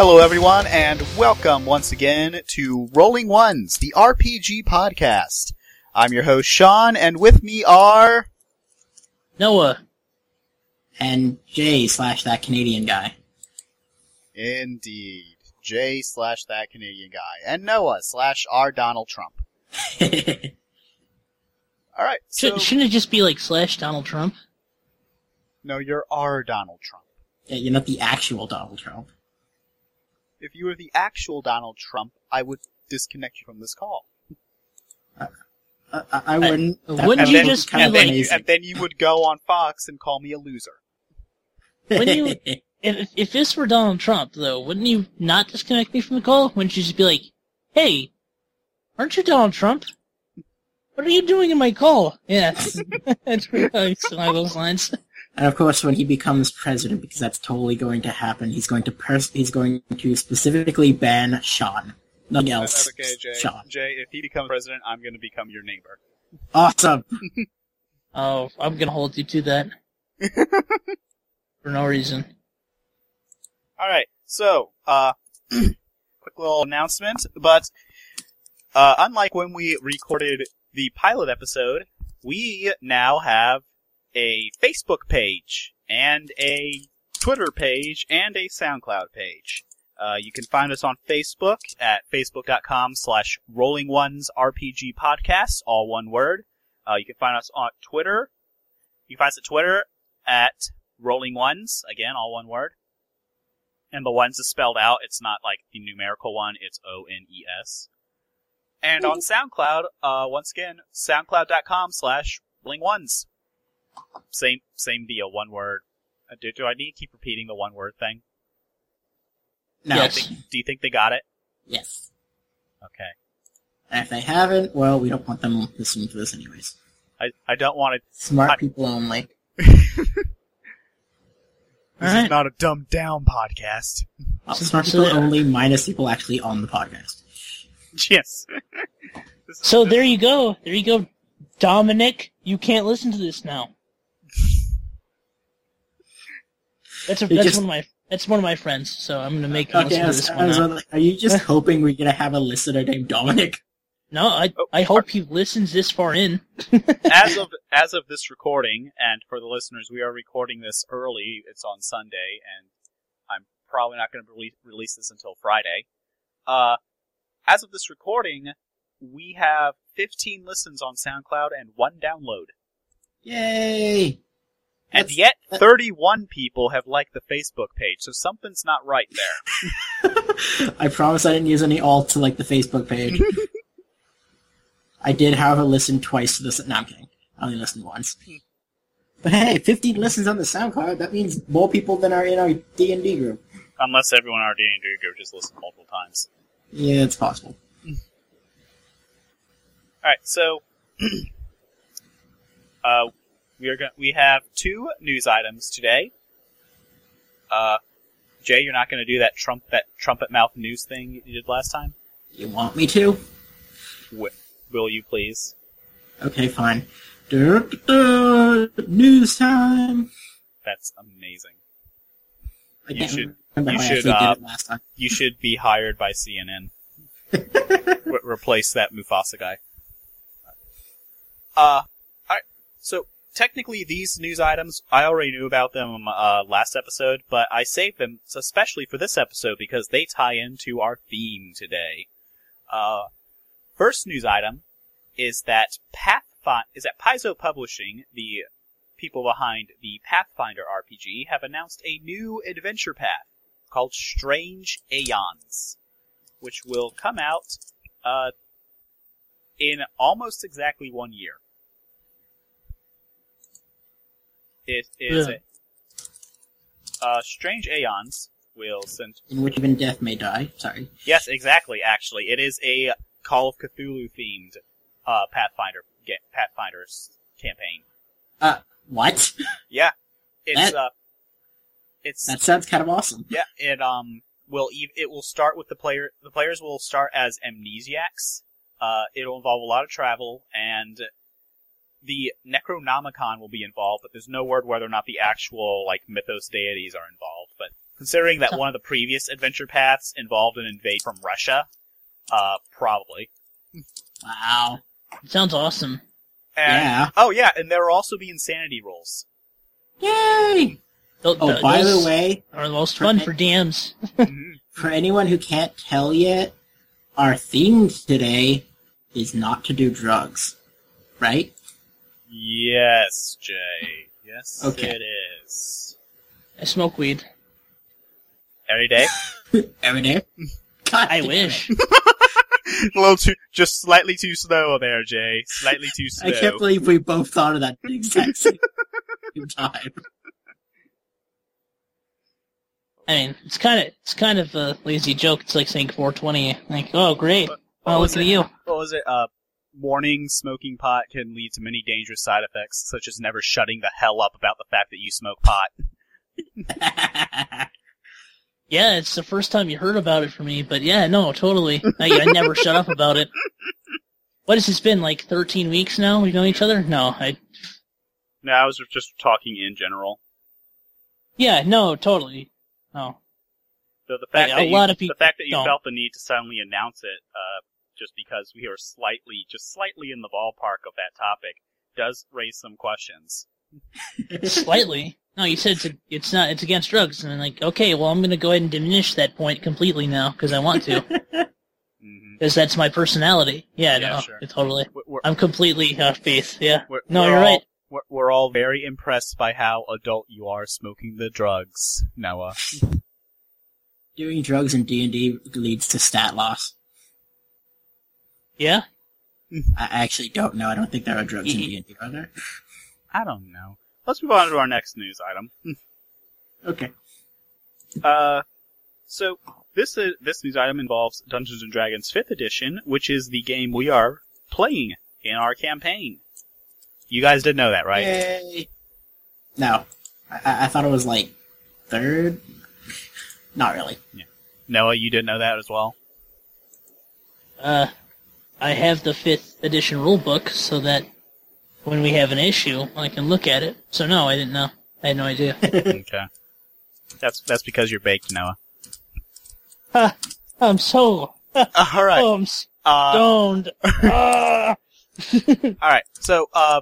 Hello, everyone, and welcome once again to Rolling Ones, the RPG podcast. I'm your host, Seann, and with me are. Noah. And Jay slash that Canadian guy. Indeed. Jay slash that Canadian guy. And Noah slash our Donald Trump. Alright, so. Should, shouldn't it just be like slash Donald Trump? No, you're our Donald Trump. Yeah, you're not the actual Donald Trump. If you were the actual Donald Trump, I would disconnect you from this call. Uh, I, I wouldn't. That- wouldn't that you would be just kind be of and, then you, and then you would go on Fox and call me a loser. Wouldn't you- If, if this were Donald Trump, though, wouldn't you not disconnect me from the call? Wouldn't you just be like, hey, aren't you Donald Trump? What are you doing in my call? Yes. That's pretty much along those lines. And of course, when he becomes president, because that's totally going to happen, he's going to pers- he's going to specifically ban Seann. Nothing else. That's okay, Jay. Seann. Jay, if he becomes president, I'm going to become your neighbor. Awesome. Oh, I'm gonna hold you to that. For no reason. All right. So, uh, quick little announcement, but uh, unlike when we recorded the pilot episode, we now have a Facebook page and a Twitter page and a SoundCloud page. Uh, you can find us on Facebook at facebook.com slash rolling ones RPG podcast, all one word. Uh, you can find us on Twitter. You can find us at Twitter at rolling ones, again, all one word and the ones is spelled out. It's not like the numerical one. It's O N E S. And on SoundCloud, uh, once again, soundcloud.com slash rolling ones. Same, same deal. One word. Uh, do, do I need to keep repeating the one word thing? No. Yes. Do you think they got it? Yes. Okay. And if they haven't, well, we don't want them listening to this anyways. I, I don't want it. Smart I- people only. This Alright. is not a dumbed down podcast. So- smart people only, minus people actually on the podcast. yes. So there you go. There you go. Dominic, you can't listen to this now. That's a, that's just- one of my that's one of my friends. So I'm gonna make him Okay, listen I to was, this I one. was now. wondering, are you just hoping we're gonna have a listener named Dominic? No, I Oh, I hope he listens this far in. as of as of this recording, and for the listeners, we are recording this early. It's on Sunday, and I'm probably not going to release, release this until Friday. Uh, as of this recording, we have 15 listens on SoundCloud and one download, Yay! And yet that- 31 people have liked the Facebook page. So something's not right there. I promise I didn't use any alt to like the Facebook page. I did, however, listen twice to this. No, I'm kidding. I only listened once. But hey, 15 listens on the SoundCloud. That means more people than are in our D and D group. Unless everyone in our D&D group just listened multiple times. Yeah, it's possible. All right, so uh, we are going. We have two news items today. Uh, Jay, you're not going to do that trump that trumpet mouth news thing you did last time. You want me to? Wi- will you please? Okay, fine. Dur, dur, dur, news time. That's amazing. I You should- you should, uh, last time. You should be hired by CNN. Re- replace that Mufasa guy. Uh, alright. So, technically these news items, I already knew about them, uh, last episode, but I saved them especially for this episode because they tie into our theme today. Uh, first news item is that Pathfind, is that Paizo Publishing, the people behind the Pathfinder RPG, have announced a new adventure path called Strange Aeons, which will come out uh, in almost exactly one year. It is Yeah. a, uh, Strange Aeons will send. In which even death may die. Sorry. Yes, exactly. Actually, it is a Call of Cthulhu themed uh, Pathfinder get Pathfinder's campaign. Uh, what? Yeah, it's That- uh, it's That sounds kind of awesome. Yeah, it um will ev- it will start with the player. The players will start as amnesiacs. Uh, it'll involve a lot of travel, and the Necronomicon will be involved, but there's no word whether or not the actual like mythos deities are involved. But Considering that one of the previous adventure paths involved an invade from Russia, uh, probably. Wow. It sounds awesome. And, Yeah. Oh yeah, and there will also be insanity rolls. Yay! Th- Oh, by the way, are the most fun for DMs. Mhm. for anyone who can't tell yet, our theme today is not to do drugs. Right? Yes, Jay. Yes, Okay. it is. I smoke weed. Every day. Every day? God I damn wish. a little too, just slightly too slow there, Jay. Slightly too slow. I can't believe we both thought of that at the exact same time. I mean, it's kind of it's kind of a lazy joke. It's like saying 420. Like, oh great. What Oh, was look at it? you. What was it? Uh, warning: smoking pot can lead to many dangerous side effects, such as never shutting the hell up about the fact that you smoke pot. Yeah, it's the first time you heard about it from me, but yeah, no, totally. I, I never shut up about it. What has this been like 13 weeks now? We've known each other? No, I. No, I was just talking in general. Yeah, no, totally. No. So the fact that a you, lot of peop- the fact that you don't. felt the need to suddenly announce it, uh, just because we are slightly, just slightly in the ballpark of that topic, does raise some questions. Slightly. No, you said it's a, it's not it's against drugs, and I'm like, okay, well, I'm gonna go ahead and diminish that point completely now because I want to, mm-hmm. because that's my personality. Yeah, Yeah, no, sure. totally. We're, we're, I'm completely off base. Yeah. we're- No, we're you're all, right. We're, we're all very impressed by how adult you are smoking the drugs, Noah. Doing drugs in D&D leads to stat loss. Yeah. I actually don't know. I don't think there are drugs in D&D, are there? I don't know. Let's move on to our next news item. Okay. Uh, so this uh, this news item involves Dungeons and Dragons 5th edition, which is the game we are playing in our campaign. You guys did know that, right? Yay. No. I, I I thought it was like third. Not really. Yeah. Noah, you didn't know that as well. Uh, I have the fifth edition rule book so that when we have an issue, I can look at it. So no, I didn't know. I had no idea. okay. That's that's because you're baked, Noah. Ah, I'm so all right. oh, I'm Uh, stoned. Ah. all right. So, uh,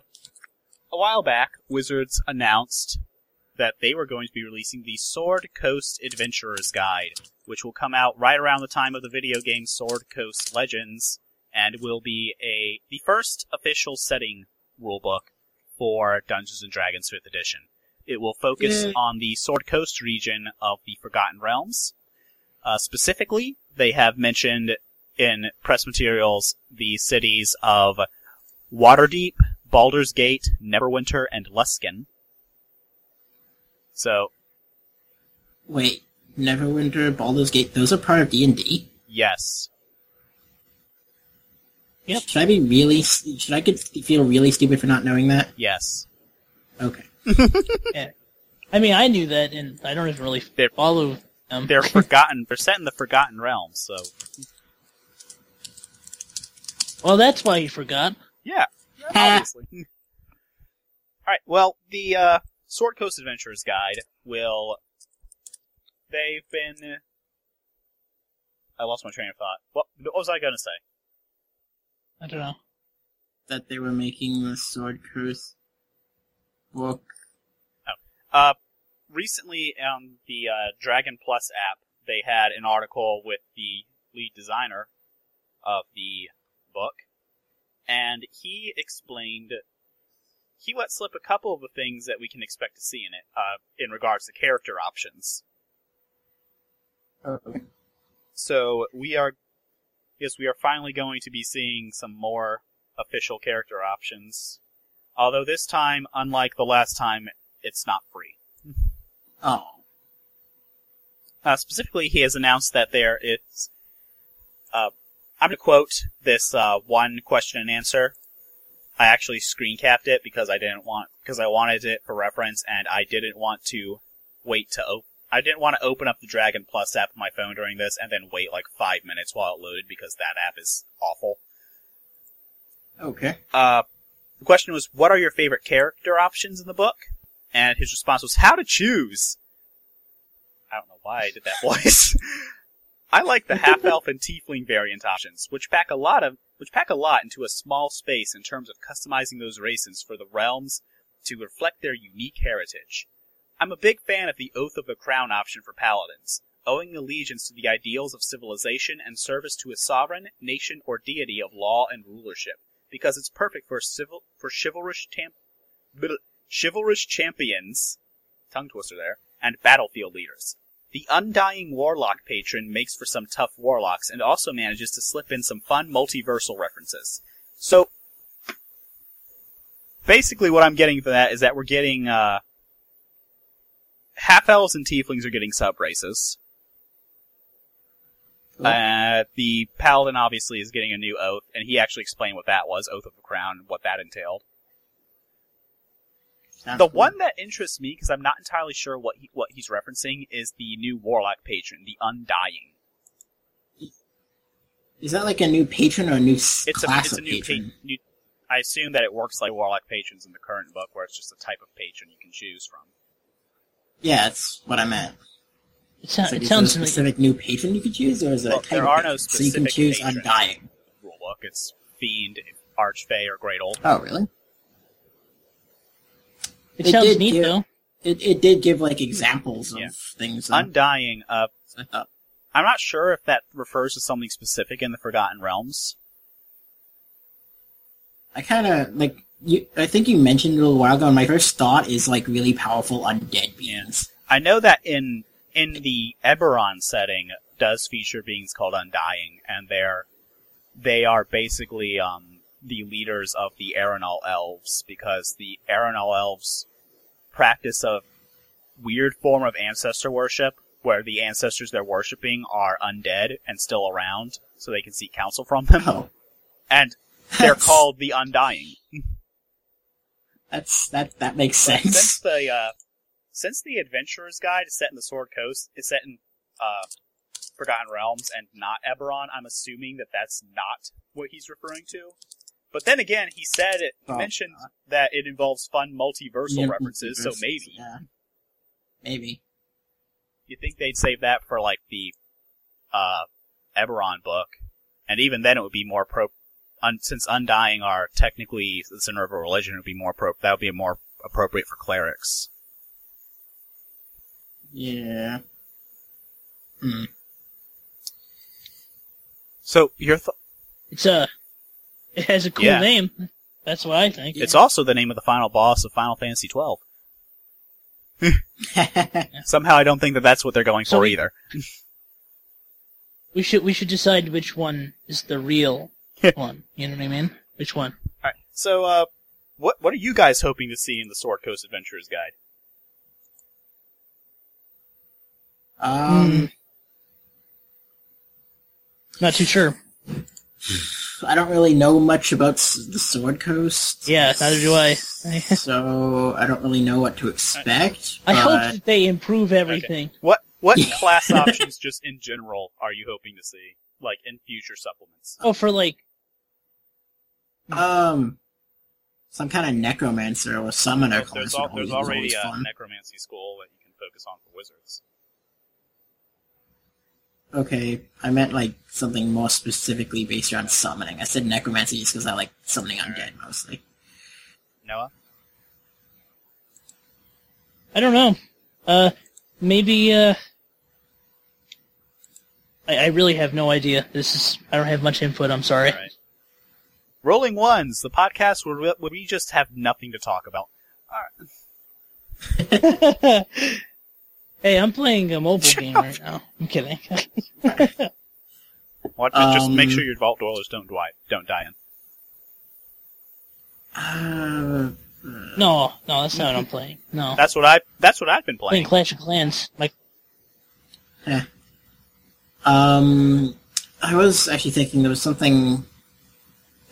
a while back, Wizards announced that they were going to be releasing the Sword Coast Adventurer's Guide, which will come out right around the time of the video game Sword Coast Legends, and will be a the first official setting rulebook for Dungeons and Dragons 5th edition. It will focus Yay. on the Sword Coast region of the Forgotten Realms. Uh, specifically, they have mentioned in press materials the cities of Waterdeep, Baldur's Gate, Neverwinter, and Luskan. So, Wait. Neverwinter, Baldur's Gate, those are part of D&D? yes. Yep. Should I be really, should I get, feel really stupid for not knowing that? Yes. Okay. I mean, I knew that, and I don't even really They're- follow them. They're forgotten, they're set in the Forgotten Realms, so. well, that's why you forgot. Yeah, obviously. Alright, well, the, uh, Sword Coast Adventurers Guide will. They've been. I lost my train of thought. What, what was I gonna say? I don't know. That they were making the Sword Coast book. Oh. Uh, recently on the uh, Dragon Plus app, they had an article with the lead designer of the book, and he explained. He let slip a couple of the things that we can expect to see in it, uh, in regards to character options. Okay. So we are, yes, we are finally going to be seeing some more official character options. Although this time, unlike the last time, it's not free. Oh. Uh, specifically, he has announced that there is. Uh, I'm going to quote this uh, one question and answer. I actually screen capped it because I didn't want because I wanted it for reference, and I didn't want to wait to op- I didn't want to open up the Dragon Plus app on my phone during this and then wait like five minutes while it loaded because that app is awful. Okay. Uh, the question was, what are your favorite character options in the book? And his response was, how to choose. I don't know why I did that voice. I like the half elf and tiefling variant options, which pack a lot of which pack a lot into a small space in terms of customizing those races for the realms to reflect their unique heritage. I'm a big fan of the Oath of the Crown option for paladins, owing allegiance to the ideals of civilization and service to a sovereign, nation, or deity of law and rulership, because it's perfect for civil for chivalrous chivalrous champions, tongue twister there, and battlefield leaders. The Undying Warlock patron makes for some tough warlocks and also manages to slip in some fun multiversal references. So, basically what I'm getting from that is that we're getting, uh, half elves and tieflings are getting sub races. Cool. Uh, the paladin obviously is getting a new oath, and he actually explained what that was, Oath of the Crown, and what that entailed. Sounds The cool. one that interests me, because I'm not entirely sure what he, what he's referencing, is the new warlock patron, the Undying. is that like a new patron or a new It's a class it's a of new, patron? pa- new. I assume that it works like warlock patrons in the current book, where it's just a type of patron you can choose from. Yeah, that's what I meant. It, sou- It's like, it is sounds there a like specific new patron you could choose, or is it Well, a type there of are no patron? So you can choose patrons. Undying. Rulebook. It's fiend, archfey, or great old. Oh, really? it It sounds did neat give- though. It it did give like examples of Yeah. things. though. Undying. Uh, I I'm not sure if that refers to something specific in the Forgotten Realms. I kind of like you. I think you mentioned it a little while ago. And my first thought is like really powerful undead beings. I know that in in the Eberron setting does feature beings called Undying, and they're they are basically um, the leaders of the Aerenal elves because the Aerenal elves practice a weird form of ancestor worship where the ancestors they're worshiping are undead and still around, so they can seek counsel from them, Oh, and they're called the Undying. That's that that makes But since sense. the uh, since the Adventurer's Guide is set in the Sword Coast, is set in uh, Forgotten Realms and not Eberron, I'm assuming that that's not what he's referring to. But then again, he said it Oh, mentioned God. that it involves fun multiversal Yeah, references, so maybe yeah. maybe. you think they'd save that for like the uh, Eberron book, and even then it would be more pro. Un- since Undying are technically the center of a religion, it would be more pro. That would be more appropriate for clerics. Yeah. Hmm. So your th- It's a. It has a cool Yeah. name. That's what I think. It's also the name of the final boss of Final Fantasy twelve. Somehow I don't think that that's what they're going So for we- either. We should we should decide which one is the real one. You know what I mean? Which one? Alright, so, uh, what, what are you guys hoping to see in the Sword Coast Adventurers Guide? um, Hmm. Not too sure. I don't really know much about the Sword Coast. Yeah, neither do I. so I don't really know what to expect. I hope that they improve everything. What, what class options just in general are you hoping to see? Like, in future supplements? Oh, for like Um, some kind of necromancer or summoner There's, there's, class al- there's already a fun. necromancy school that you can focus on for wizards. Okay, I meant like something more specifically based around summoning. I said necromancy just because I like summoning undead mostly. Noah? I don't know. Uh, maybe. Uh, I, I really have no idea. This is. I don't have much input. I'm sorry. Alright. Rolling Ones, the podcast where we, where we just have nothing to talk about. Alright. hey, I'm playing a mobile game right now. I'm kidding. Well, just, just make Um, sure your vault dwellers don't die, don't die in. Uh, no, no, that's not what I'm playing. No, That's what I, that's what I've been playing playing. Clash of Clans. Like, Yeah. um, I was actually thinking there was something.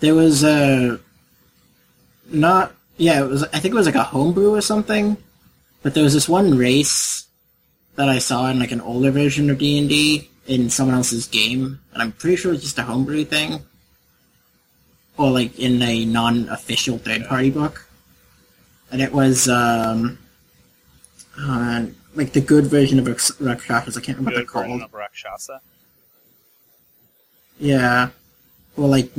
There was a. Not yeah, it was. I think it was like a homebrew or something. But there was this one race that I saw in like an older version of D and D in someone else's game, and I'm pretty sure it's just a homebrew thing, or like in a non-official third-party book. And it was um, uh, like the good version of Rakshasas. I can't remember Good what they're called. of Rakshasa. Yeah. Well, like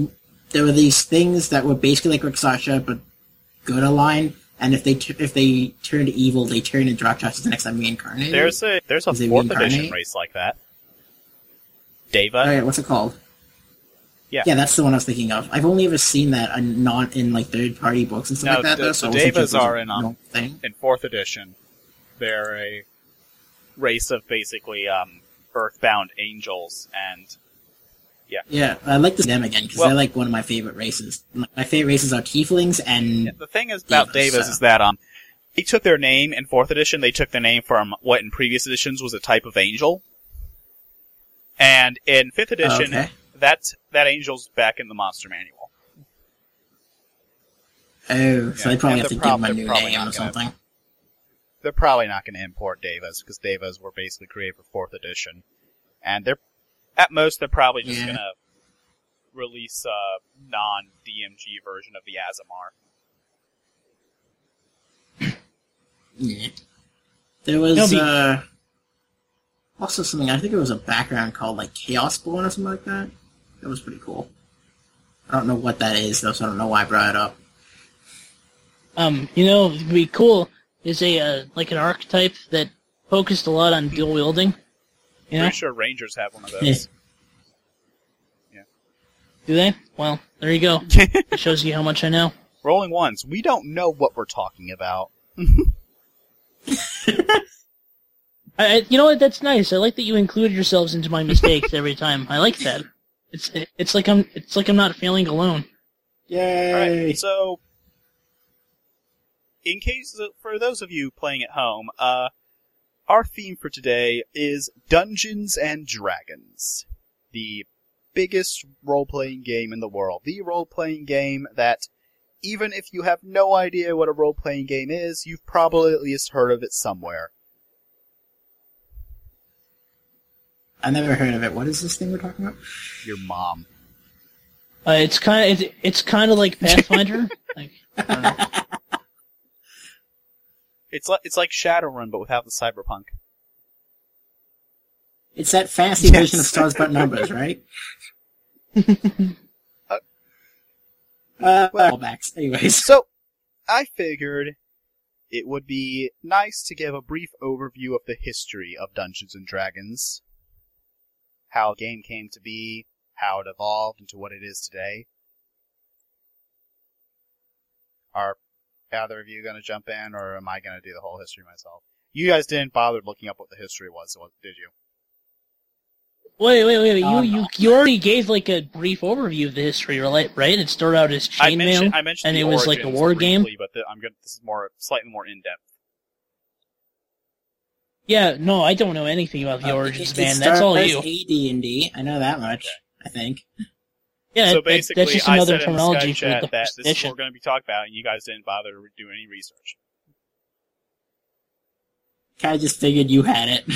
there were these things that were basically like Rakshasa but good aligned, and if they t- if they turned evil, they turn into Rakshasas the next time reincarnated. There's a there's a fourth edition race like that. Deva. Oh, yeah, what's it called? Yeah. Yeah, that's the one I was thinking of. I've only ever seen that and not in like third party books and stuff No, like that. the- though, the so I wasn't sure if Devas it was a are in, um, thing. in fourth edition, they're a race of basically um, earthbound angels, and Yeah, Yeah, I like to see them again because Well- they're like one of my favorite races. My favorite races are Tieflings and the thing is about Devas so- is that um, they took their name in fourth edition. They took their name from what in previous editions was a type of angel, and in fifth edition, okay. that that angel's back in the monster manual. oh, so Yeah, they probably have to they're give prob- them a new name or gonna- something. They're probably not going to import Devas because Devas were basically created for fourth edition, and they're at most they're probably just Yeah. going to release a non DMG version of the Aasimar. Yeah. There was be- uh, also something. I think it was a background called like Chaos Born or something like that. That was pretty cool. I don't know what that is though, so I don't know why I brought it up. Um, you know, it'd be cool is a uh, like an archetype that focused a lot on dual wielding. You know, Pretty sure Rangers have one of those. Yeah. Do they? Well, there you go. It shows you how much I know. Rolling ones. We don't know what we're talking about. I, I, you know what? That's nice. I like that you include yourselves into my mistakes every time. I like that. It's it's like I'm it's like I'm not feeling alone. Yay! Alright, so in case for those of you playing at home, uh our theme for today is Dungeons and Dragons. The biggest role-playing game in the world. The role-playing game that even if you have no idea what a role-playing game is, you've probably at least heard of it somewhere. I never heard of it. What is this thing we're talking about? Your mom. Uh, it's kind of it's, it's kind of like Pathfinder. like I don't know. It's like it's like Shadowrun but without the cyberpunk. It's that fancy Yes. version of Stars But Numbers, right? Uh, uh, well- callbacks. Anyways, So, I figured it would be nice to give a brief overview of the history of Dungeons and Dragons, how the game came to be, how it evolved into what it is today. Are either of you going to jump in, or am I going to do the whole history myself? You guys didn't bother looking up what the history was, was- did you? Wait, wait, wait! wait. You, Um, you, you already gave like a brief overview of the history, right? Right? It started out as I mentioned, chainmail, I mentioned and it was like a origins war game. but the, I'm going. to This is more slightly more in depth. Yeah, no, I don't know anything about the uh, origins, it- it man. That's all you. AD&D. I know that much. I think. Yeah, so basically, that's just I another said in the terminology Skype chat the that first this is what we're going to be talking about, and you guys didn't bother to do any research. I just figured you had it.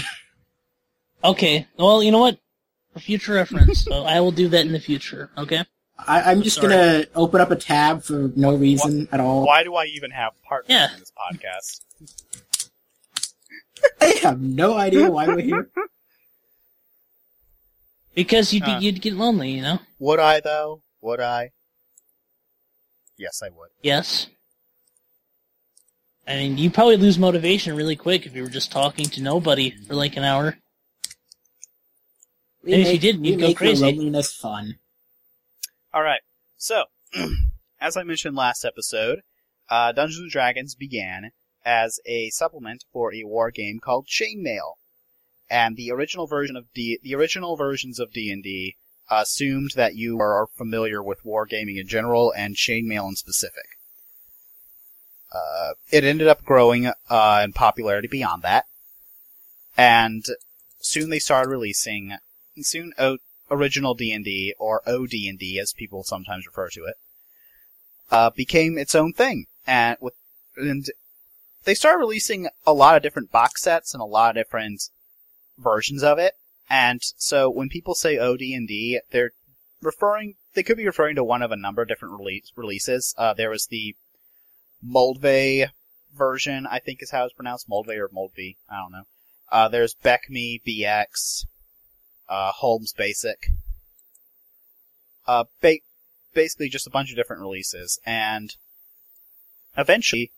Okay, well, you know what? For future reference, so I will do that in the future. Okay. I, I'm just Sorry. gonna open up a tab for no reason at all. Why do I even have partners Yeah. in this podcast? I have no idea why we're here. Because you'd be, Huh. you'd get lonely, you know. Would I though? Would I? Yes, I would. Yes. I mean, you probably lose motivation really quick if you were just talking to nobody for like an hour. We And if you didn't, you'd go make crazy. The loneliness fun. All right. So, as I mentioned last episode, uh, Dungeons and Dragons began as a supplement for a war game called Chainmail, and the original version of D, the original versions of D and D assumed that you are familiar with wargaming in general and Chainmail in specific. Uh, it ended up growing uh, in popularity beyond that, and soon they started releasing. Soon, o- original D&D, or OD&D as people sometimes refer to it, uh, became its own thing. And with, and they started releasing a lot of different box sets and a lot of different versions of it. And so when people say OD&D, they're referring, they could be referring to one of a number of different release, releases. Uh, there was the Moldvay version, I think is how it's pronounced, Moldvay or Moldv, I don't know. Uh, there's BECMI BX, uh, Holmes Basic. Uh, ba- basically just a bunch of different releases, and eventually,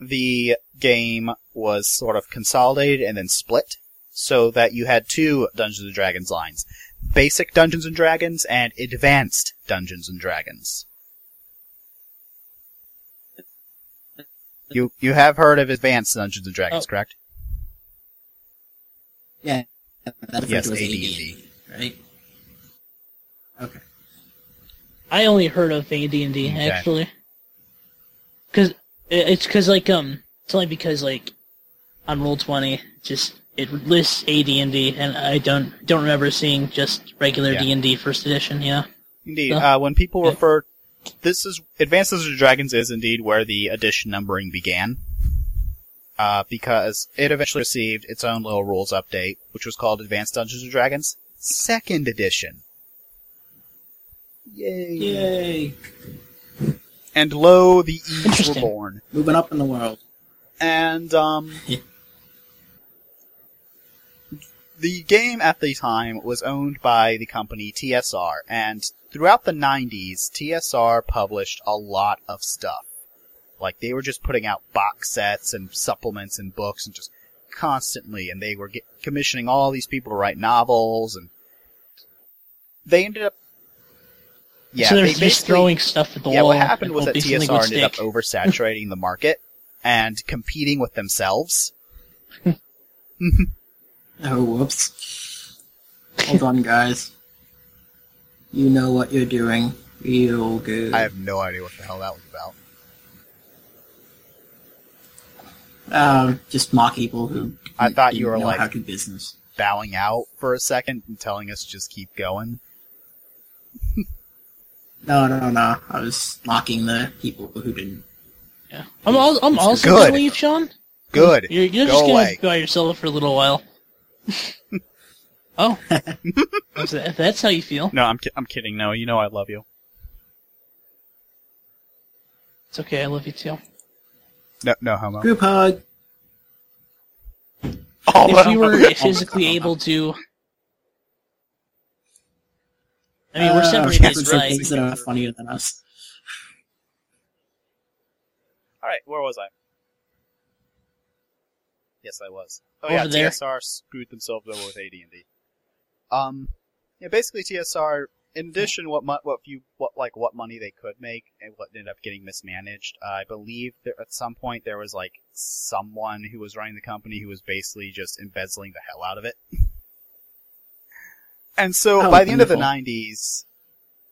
the game was sort of consolidated and then split, so that you had two Dungeons and Dragons lines. Basic Dungeons and Dragons and Advanced Dungeons and Dragons. You you have heard of Advanced Dungeons and Dragons, Oh. correct? Yeah. That Yes, was AD&D. right? Okay. I only heard of AD&D Okay. actually, because it's because like um, it's only because like on roll twenty, just it lists AD&D, and I don't don't remember seeing just regular Yeah. D&D first edition. Yeah. Indeed. Yeah. Uh, when people Yeah. refer, this is Advanced Dungeons and Dragons is indeed where the edition numbering began, uh, because it eventually received its own little rules update, which was called Advanced Dungeons and Dragons Second Edition. Yay! Yay. And lo, the E's were born. Moving up in the world. And um. The game at the time was owned by the company TSR, and throughout the '90s, TSR published a lot of stuff. Like they were just putting out box sets and supplements and books and just constantly, and they were get, commissioning all these people to write novels, and they ended up. Yeah, so they they're just throwing stuff at the yeah, wall. what happened was that hoping something would TSR ended up oversaturating the market and competing with themselves. Oh, whoops. Hold on, guys. You know what you're doing. Real good. I have no idea what the hell that was about. Uh, just mock people who. I thought you were like- how to business. Bowing out for a second and telling us to just keep going. No, no, no. I was mocking the people who didn't. Yeah. I'm, al- I'm also Good. gonna leave, Seann. Good. You're, you're Go just gonna away. be by yourself for a little while. oh, if that- if that's how you feel, No, I'm ki- I'm kidding. No, you know I love you. it's okay. I love you too. No, no homo. Group hug. Oh, if you were physically able to. I mean, we're Uh, separated, Catherine said right? things that are funnier than us. All right, where was I? Yes, I was. Oh Over yeah, there. TSR screwed themselves over with AD&D. Um, yeah, basically TSR. In addition, what mu- what few what like what money they could make and what ended up getting mismanaged. Uh, I believe there, at some point there was like someone who was running the company who was basically just embezzling the hell out of it. And so Oh, by the end of the 90s,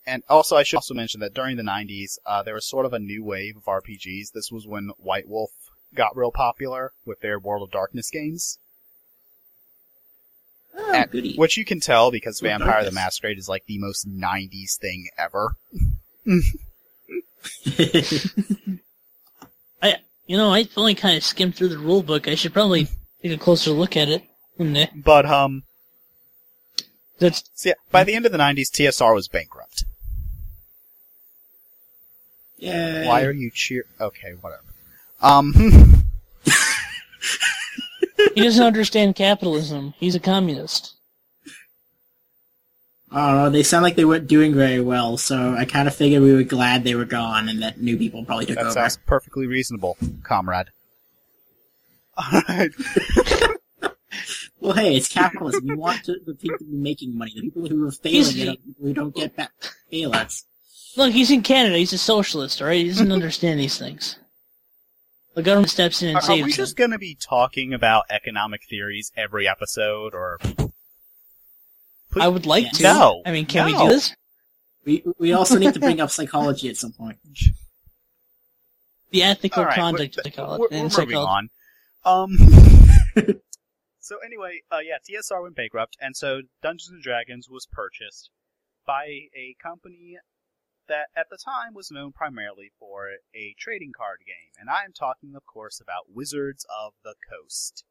and also I should also mention that during the 90s, uh, there was sort of a new wave of RPGs. This was when White Wolf got real popular with their World of Darkness games. Oh, And- goody. Which you can tell because World Vampire the Masquerade is like the most 90s thing ever. I, You know, I only kind of skimmed through the rule book. I should probably take a closer look at it. But, um, That's so yeah, by the end of the 90s, TSR was bankrupt. Yeah. Why are you cheer? Okay, whatever. Um, he doesn't understand capitalism. He's a communist. I don't know. They sound like they weren't doing very well, so I kind of figured we were glad they were gone and that new people probably took that over. sounds perfectly reasonable, comrade. Alright. Well, hey, it's capitalism. you want to, the people to be making money. The people who are failing He's- it are people who don't get back bailouts. Look, he's in Canada. He's a socialist, alright? He doesn't understand these things. The government steps in and Are, are saves we him. just gonna be talking about economic theories every episode, or? I would like to. No, I mean, can we do this? We we also need to bring up psychology at some point. The ethical All right, conduct, we're, they call we're, we're moving psychology. on. Um. so anyway, uh, yeah, TSR went bankrupt, and so Dungeons and Dragons was purchased by a company that at the time was known primarily for a trading card game, and I am talking, of course, about Wizards of the Coast,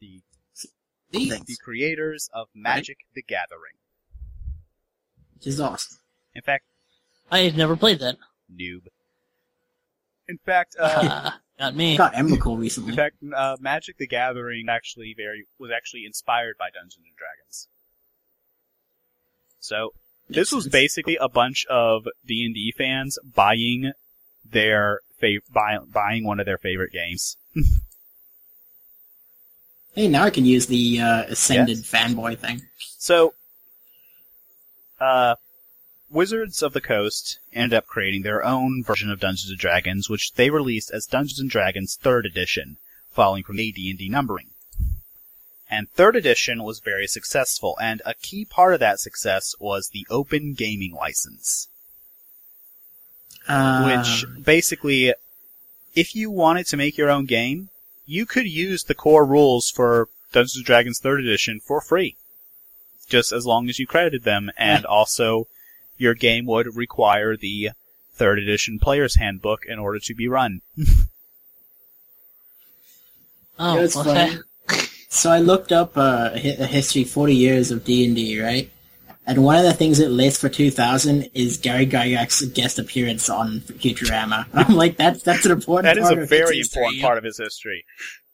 the the creators of Magic: The Gathering. which is awesome. In fact, I have never played that. noob. In fact, uh, not me. got Emrakul in fact, uh, Magic the Gathering actually very was actually inspired by Dungeons and Dragons. So this was basically a bunch of D and D fans buying their fav- buy- buying one of their favorite games. Hey, now I can use the uh, ascended Yes. fanboy thing. So, uh, Wizards of the Coast ended up creating their own version of Dungeons and Dragons, which they released as Dungeons and Dragons Third Edition, following from AD&D numbering. And Third Edition was very successful, and a key part of that success was the open gaming license, Uh, which basically, if you wanted to make your own game, you could use the core rules for Dungeons and Dragons Third Edition for free, just as long as you credited them, and also your game would require the Third Edition Player's Handbook in order to be run. Oh, It's well, funny. So I looked up uh, a history, 40 years of D&D, right? And one of the things it lists for 2000 is Gary Gygax's guest appearance on Futurama. And I'm like, that's that's an important That is part a of very its history. important part of his history,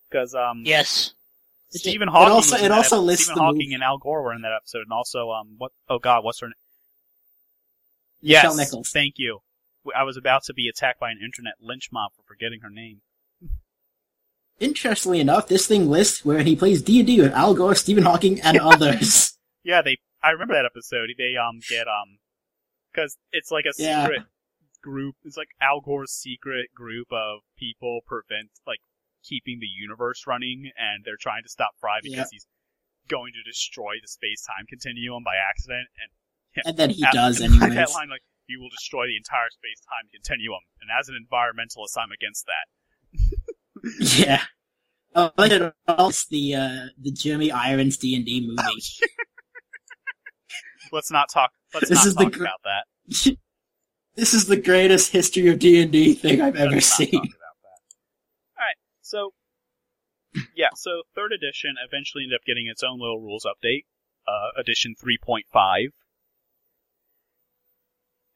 because um, yes. Stephen It Hawking. also- it also ep- lists Stephen Hawking movie- and Al Gore were in that episode, and also um, what? Oh God, what's her name? Nichelle Nichols. thank you. I was about to be attacked by an internet lynch mob for forgetting her name. Interestingly enough, this thing lists where he plays D&D with Al Gore, Stephen Hawking, and others. Yeah, they. I remember that episode. They um get um, because it's like a Yeah. secret group. It's like Al Gore's secret group of people prevent like keeping the universe running, and they're trying to stop Fry because Yeah. he's going to destroy the space time continuum by accident. And and then he does and anyways. that line, like you will destroy the entire space time continuum, and as an environmentalist, I'm against that. Yeah. Oh, and it also the uh, the Jeremy Irons D and D movie. Let's not talk. Let's This not is the gr- about that. this is the greatest history of D and D thing I've ever Let's not seen. talk. All right, so yeah, so third edition eventually ended up getting its own little rules update, uh, edition 3.5,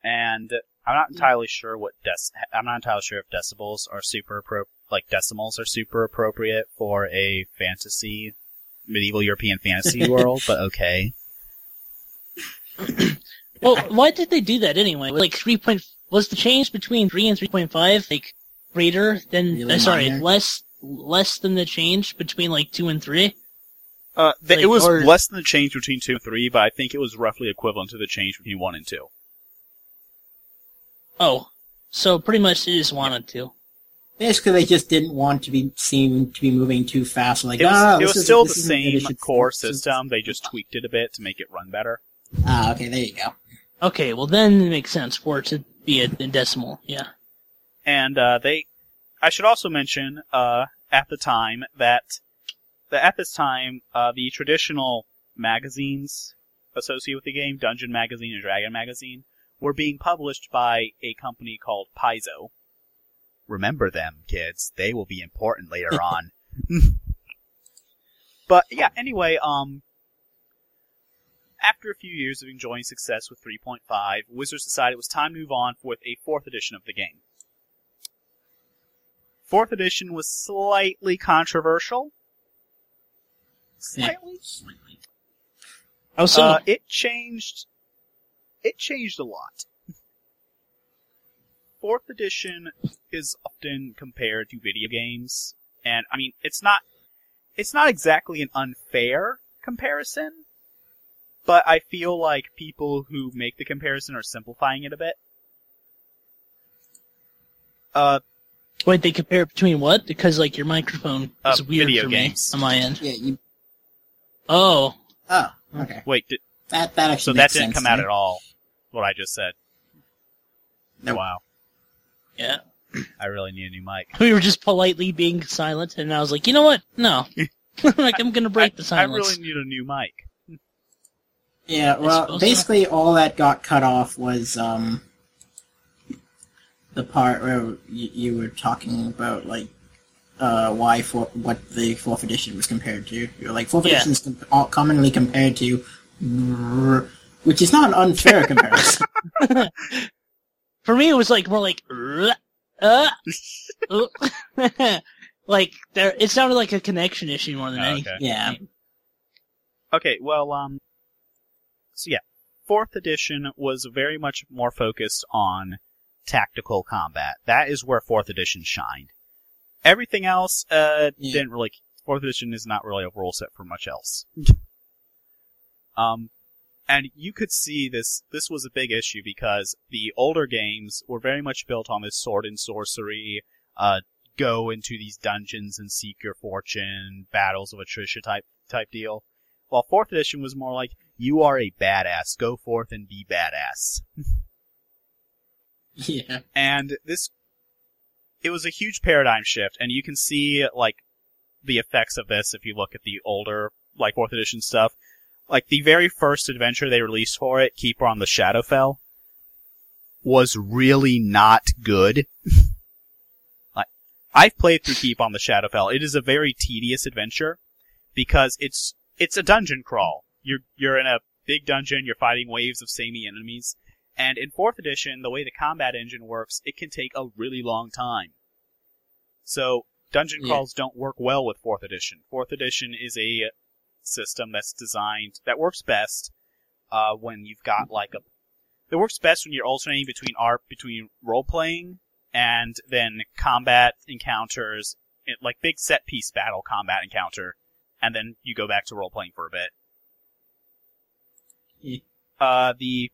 and I'm not entirely sure what dec- I'm not entirely sure if decibels are super appro- like decimals are super appropriate for a fantasy medieval European fantasy world, but okay. Well, why did they do that anyway? Like three point was the change between three and three point five like greater than Really uh, sorry less less than the change between like two and three? Uh, th- it was or- less than the change between two and three, but I think it was roughly equivalent to the change between one and two. Oh, so pretty much they just wanted to. Basically, they just didn't want to be seen to be moving too fast. Like, It was, ah, it this was is- still the same core four, system. They just tweaked it a bit to make it run better. Ah, okay, there you go. Okay, well then it makes sense for it to be a, a decimal. Yeah. And uh, they, I should also mention uh, at the time that, that at this time uh, the traditional magazines associated with the game, Dungeon Magazine and Dragon Magazine, were being published by a company called Paizo. Remember them, kids. They will be important later on. but yeah, anyway, um, after a few years of enjoying success with 3.5, Wizards decided it was time to move on with a fourth edition of the game. Fourth edition was slightly controversial. Slightly. Oh, so Uh, it changed. It changed a lot. Fourth edition is often compared to video games, and I mean, it's not. It's not exactly an unfair comparison, but I feel like people who make the comparison are simplifying it a bit. Uh, wait, they compare between what? Because like your microphone Uh, is weird video for games. me on my end. Yeah, you. Oh, Oh, okay. wait, did, That that so actually that didn't sense come out me. at all. What I just said. No. Wow, yeah. I really need a new mic. We were just politely being silent, and I was like, you know what? No. like I'm gonna break the I, I silence. really need a new mic. Yeah, well, suppose so. basically all that got cut off was um the part where you, you were talking about like uh why for what the fourth edition was compared to. You're like fourth Yeah. edition is com- all- commonly compared to, which is not an unfair comparison. For me, it was like more like, "Rrrr," uh, like there, it sounded like a connection issue more than Oh, anything. okay. Yeah. Okay, well, um, so yeah, fourth edition was very much more focused on tactical combat. That is where fourth edition shined. Everything else, uh, Yeah. didn't really. Fourth edition is not really a rule set for much else. um, and you could see this. This was a big issue because the older games were very much built on this sword and sorcery. Uh, go into these dungeons and seek your fortune, battles of attrition type type deal. While fourth edition was more like, you are a badass, go forth and be badass. Yeah. And this, it was a huge paradigm shift, and you can see, like, the effects of this if you look at the older, like, fourth edition stuff. Like, the very first adventure they released for it, Keeper on the Shadowfell, was really not good. like, I've played through Keep on the Shadowfell. It is a very tedious adventure, because it's, it's a dungeon crawl. You're, you're in a big dungeon, you're fighting waves of samey enemies, and in 4th edition, the way the combat engine works, it can take a really long time. So, dungeon Yeah. crawls don't work well with 4th edition. 4th edition is a system that's designed, that works best, uh, when you've got like a, it works best when you're alternating between art, between role playing and then combat encounters, like big set piece battle combat encounter, and then you go back to role playing for a bit. Uh, the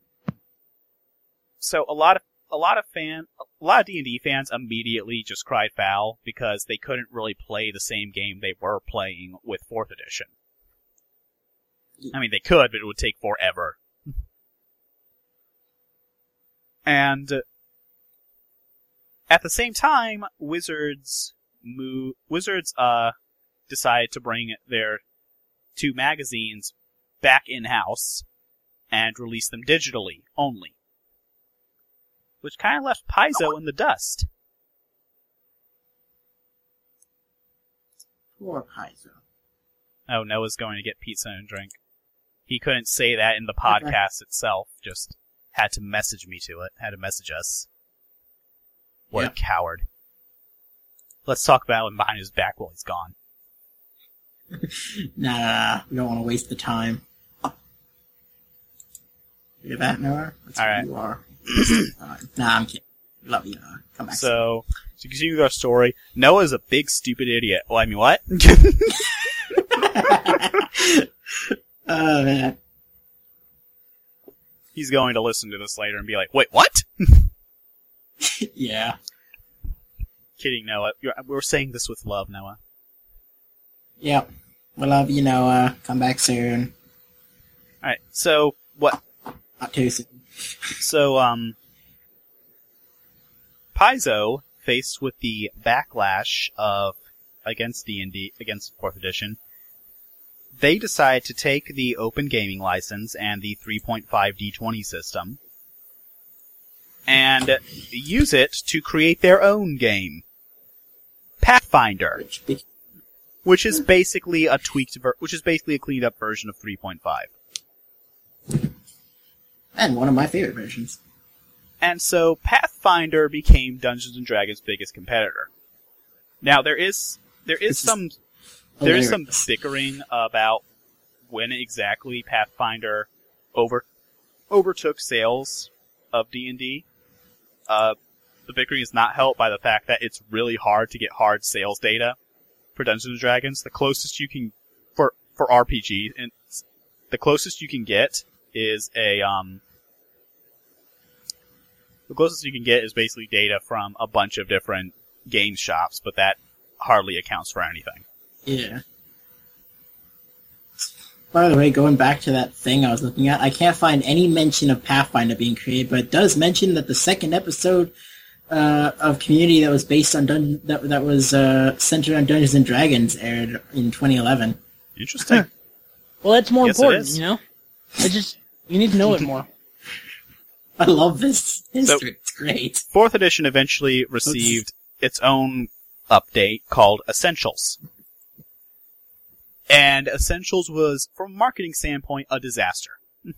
so a lot of a lot of fan a lot of D and D fans immediately just cried foul because they couldn't really play the same game they were playing with fourth edition. I mean, they could, but it would take forever. And at the same time, Wizards move Wizards uh decided to bring their two magazines back in house and release them digitally only. Which kind of left Paizo in the dust. Poor Paizo. Oh, Noah's going to get pizza and drink. He couldn't say that in the podcast itself, just had to message me to it, had to message us. What Yep. a coward. Let's talk about him behind his back while he's gone. Nah, nah, nah. We don't want to waste the time. You hear that, Noah? That's All who you are. Time. Nah, I'm kidding. Love you, Noah. Come back. So, to continue with our story, Noah's a big stupid idiot. Well, I mean, what? oh, man. he's going to listen to this later and be like, wait, what? yeah. Kidding, Noah. You're, we're saying this with love, Noah. Yep. We love you, Noah. Come back soon. Alright, so, what, Not too soon. So, um, Paizo, faced with the backlash of against D&D, against fourth edition, they decide to take the open gaming license and the 3.5 D20 system and use it to create their own game. Pathfinder, Which is basically a tweaked ver- which is basically a cleaned up version of 3.5. and one of my favorite versions. And so Pathfinder became Dungeons and Dragons' biggest competitor. Now there is there is is some there is some bickering about when exactly Pathfinder over overtook sales of D and D. Uh, the bickering is not helped by the fact that it's really hard to get hard sales data for Dungeons and Dragons. The closest you can for for RPG and the closest you can get is a um the closest you can get is basically data from a bunch of different game shops, but that hardly accounts for anything. Yeah. By the way, going back to that thing I was looking at, I can't find any mention of Pathfinder being created, but it does mention that the second episode uh, of Community that was based on Dun- that that was uh, centered on Dungeons and Dragons aired in 2011. Interesting. Well, that's more Yes, important, you know. I just you need to know it more. I love this history. it's great. Fourth edition eventually received its own update called Essentials. And Essentials was, from a marketing standpoint, a disaster.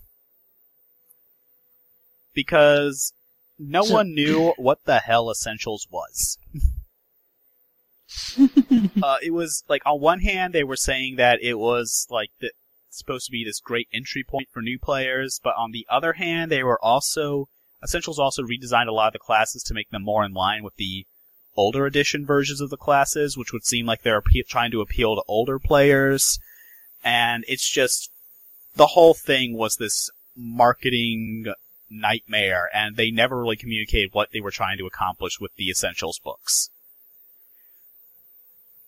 because no So- one knew what the hell Essentials was. uh, it was like on one hand they were saying that it was like the, supposed to be this great entry point for new players, but on the other hand they were also Essentials also redesigned a lot of the classes to make them more in line with the older edition versions of the classes, which would seem like they're appe- trying to appeal to older players. And it's just the whole thing was this marketing nightmare, and they never really communicated what they were trying to accomplish with the Essentials books.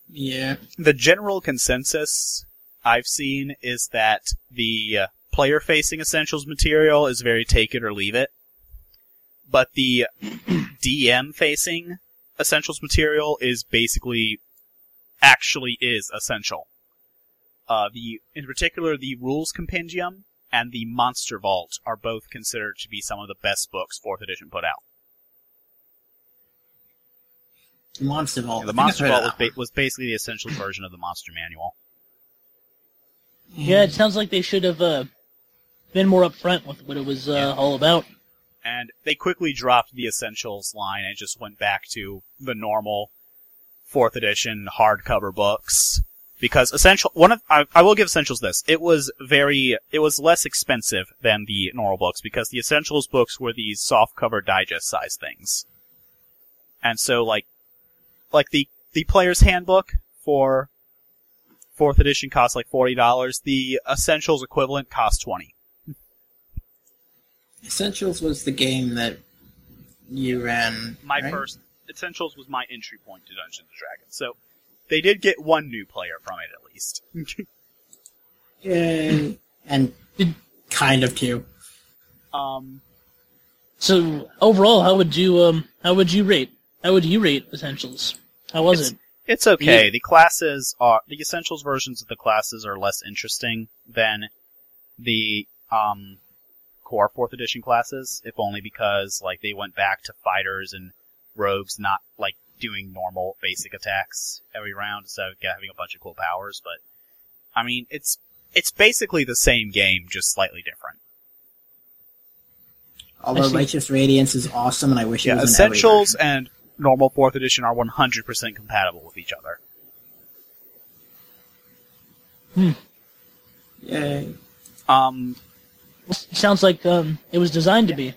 Yeah. The general consensus I've seen is that the player facing Essentials material is very take it or leave it, but the DM facing Essentials material is basically actually is essential. Uh, the in particular the rules compendium and the monster vault are both considered to be some of the best books fourth edition put out. Monster Vault. the I think I've monster vault was, ba- was basically the essentials version of the monster manual. Yeah, it sounds like they should have uh, been more upfront with what it was uh, Yeah. all about. And they quickly dropped the essentials line and just went back to the normal fourth edition hardcover books. Because essential one of I, I will give essentials this. It was very it was less expensive than the normal books because the essentials books were these soft cover digest size things. And so like like the the player's handbook for fourth edition cost like forty dollars. The essentials equivalent cost twenty Essentials was the game that you ran. my right? first essentials was my entry point to Dungeons and Dragons. So they did get one new player from it at least. Yay. and kind of two. um, So overall, how would you um how would you rate how would you rate Essentials? How was It's- it? it's okay. The classes are the essentials versions of the classes are less interesting than the um core fourth edition classes, if only because like they went back to fighters and rogues not like doing normal basic attacks every round instead of having a bunch of cool powers. But I mean, it's it's basically the same game, just slightly different. Although see. Righteous Radiance is awesome, and I wish it Yeah, was in every essentials and normal fourth edition are 100% compatible with each other. Hmm. Yay. Um, Sounds like um it was designed to be.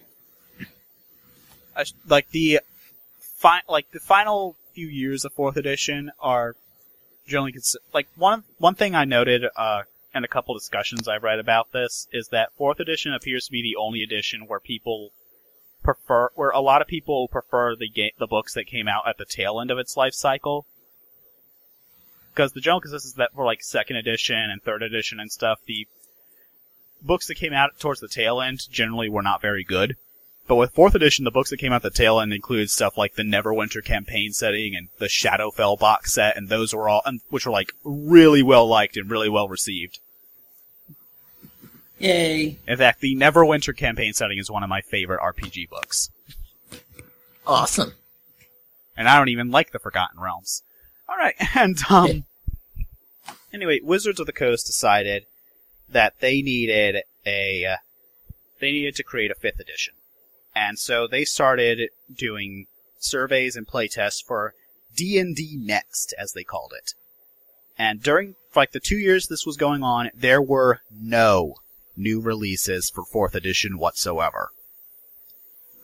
Like the fi- like the final few years of fourth edition are generally cons- like one one thing I noted uh in a couple discussions I've read about this is that fourth edition appears to be the only edition where people prefer where a lot of people prefer the the books that came out at the tail end of its life cycle. Because the general consensus is that for like second edition and third edition and stuff, the books that came out towards the tail end generally were not very good. But with fourth edition, the books that came out the tail end included stuff like the Neverwinter campaign setting and the Shadowfell box set, and those were all, and, which were like really well liked and really well received. Yay. In fact, the Neverwinter campaign setting is one of my favorite RPG books, Awesome. and I don't even like the Forgotten Realms. All right, and um, anyway, Wizards of the Coast decided that they needed a, they needed to create a fifth edition. And so they started doing surveys and playtests for D&D Next, as they called it. And during, like the two years this was going on, there were no new releases for fourth edition whatsoever.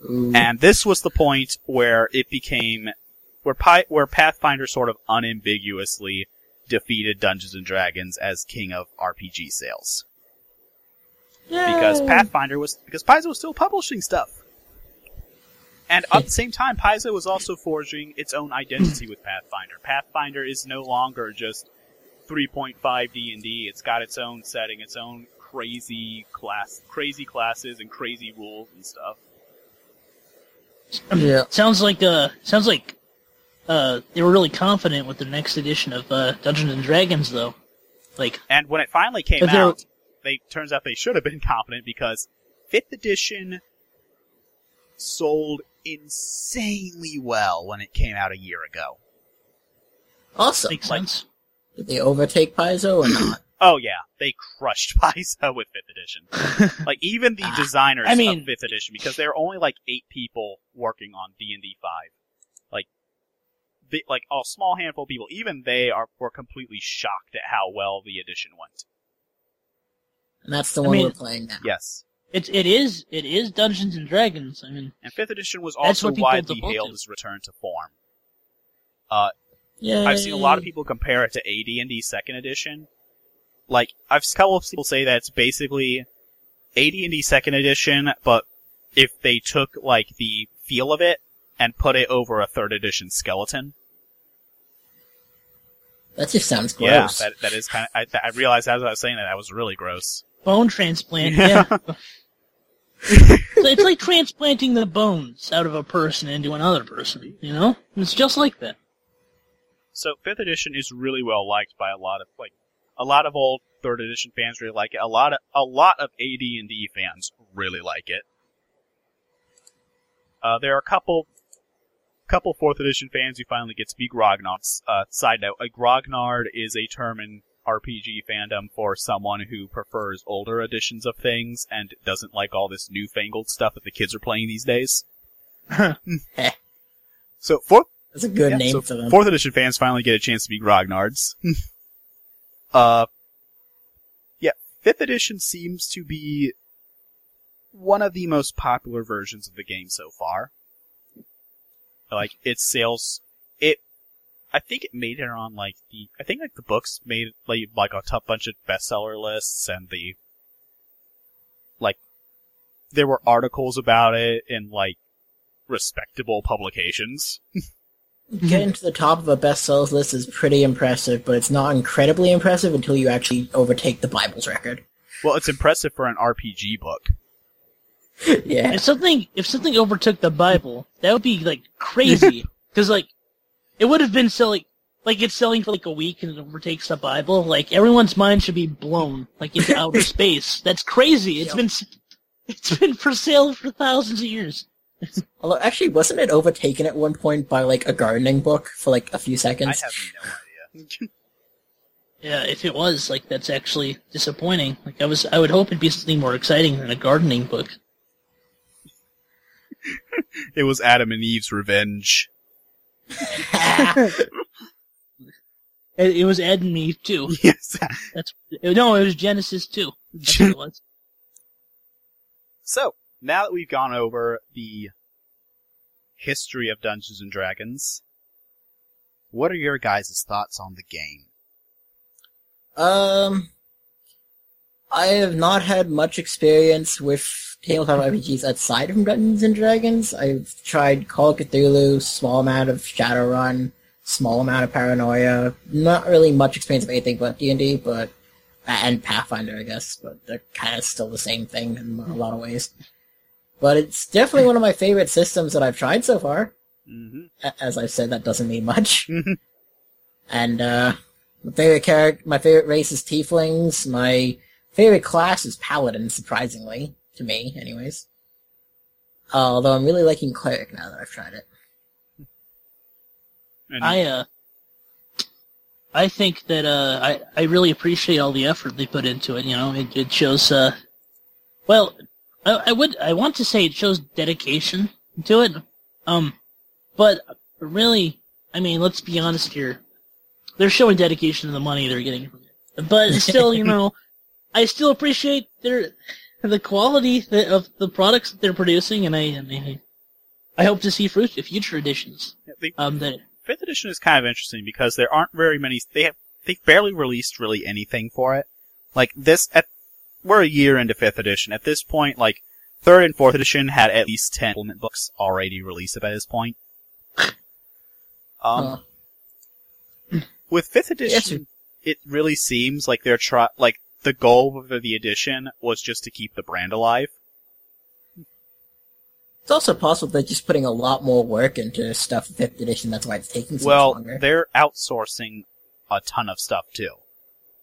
Ooh. And this was the point where it became, where Pi- where Pathfinder sort of unambiguously defeated Dungeons and Dragons as king of RPG sales. Because Pathfinder was, because Paizo was still publishing stuff. And at the same time, Paizo was also forging its own identity with Pathfinder. Pathfinder is no longer just 3.5 D&D. It's got its own setting, its own crazy class, crazy classes and crazy rules and stuff. Yeah. Sounds like uh sounds like uh they were really confident with the next edition of uh Dungeons and Dragons though. Like And when it finally came But they're- out, they turns out they should have been confident because fifth edition sold insanely well when it came out a year ago. Awesome. makes Like- sense. Did they overtake Paizo or not? Oh yeah, they crushed Paizo with fifth edition. Like even the Ah, designers I mean- of fifth edition, because there are only like eight people working on D and D five. Like, the, like a small handful of people. Even they are were completely shocked at how well the edition went. And that's the I one mean- we're playing now. Yes, It's it is it is Dungeons and Dragons. I mean, and fifth edition was That's also what people widely hailed to. as return to form. Uh, Yeah. I've seen a lot of people compare it to AD&D second edition. Like, I've seen a couple of people say that it's basically AD&D second edition, but if they took, like, the feel of it and put it over a third edition skeleton. That just sounds gross. Yeah, that, that is kind of, I, I realized as I was saying that, that was really gross. bone transplant. Yeah. So it's like transplanting the bones out of a person into another person. You know, it's just like that. So, fifth edition is really well liked by a lot of, like, a lot of old third edition fans really like it. A lot of, a lot of AD&D fans really like it. Uh, there are a couple, couple fourth edition fans you finally get to be grognards. Uh, side note, a grognard is a term in RPG fandom for someone who prefers older editions of things and doesn't like all this newfangled stuff that the kids are playing these days. so, fourth That's a good yeah, name so for them. Fourth edition fans finally get a chance to be grognards. uh, yeah, fifth edition seems to be one of the most popular versions of the game so far. Like its sales, it, I think it made it on like the, I think like the books made like like a top bunch of bestseller lists and the, like, there were articles about it in like respectable publications. Getting to the top of a bestsellers list is pretty impressive, but it's not incredibly impressive until you actually overtake the Bible's record. Well, it's impressive for an RPG book. yeah. If something if something overtook the Bible, that would be like crazy. Because like, it would have been selling like it's selling for like a week and it overtakes the Bible. Like everyone's mind should be blown like into outer space. That's crazy. It's Yep. been it's been for sale for thousands of years. Although, actually, wasn't it overtaken at one point by, like, a gardening book for, like, a few seconds? I have no idea. Yeah, if it was like that's actually disappointing. Like I was, I would hope it'd be something more exciting than a gardening book. it was Adam and Eve's revenge. It, it was Ed and Eve too. yes. That's no, it was Genesis too. That's what it was. So, now that we've gone over the history of Dungeons and Dragons, what are your guys' thoughts on the game? Um, I have not had much experience with tabletop RPGs outside from Dungeons and Dragons. I've tried Call of Cthulhu, small amount of Shadowrun, small amount of Paranoia. Not really much experience of anything but D and D, but and Pathfinder, I guess. But they're kind of still the same thing in a lot of ways. But it's definitely one of my favorite systems that I've tried so far. Mm-hmm. As I've said, that doesn't mean much. Mhm. and uh, my favorite character, my favorite race is Tieflings. My favorite class is Paladin, surprisingly to me, anyways. although I'm really liking Cleric now that I've tried it. And I uh, I think that uh, I I really appreciate all the effort they put into it. You know, it it shows. Uh, well, I, I would I want to say it shows dedication to it. Um, but really, I mean, let's be honest here. They're showing dedication to the money they're getting from it. But still, you know, I still appreciate their the quality of the products that they're producing, and I and I, I hope to see future editions. the Um, that fifth edition is kind of interesting because there aren't very many. They have they barely released really anything for it. Like this, at we're a year into fifth edition. At this point, like third and fourth edition had at least ten implement books already released by this point. Um, Huh. with fifth Yes, edition, it really seems like they're try like the goal of the edition was just to keep the brand alive. It's also possible they're just putting a lot more work into stuff fifth edition. That's why it's taking so well, much longer. they're outsourcing a ton of stuff too.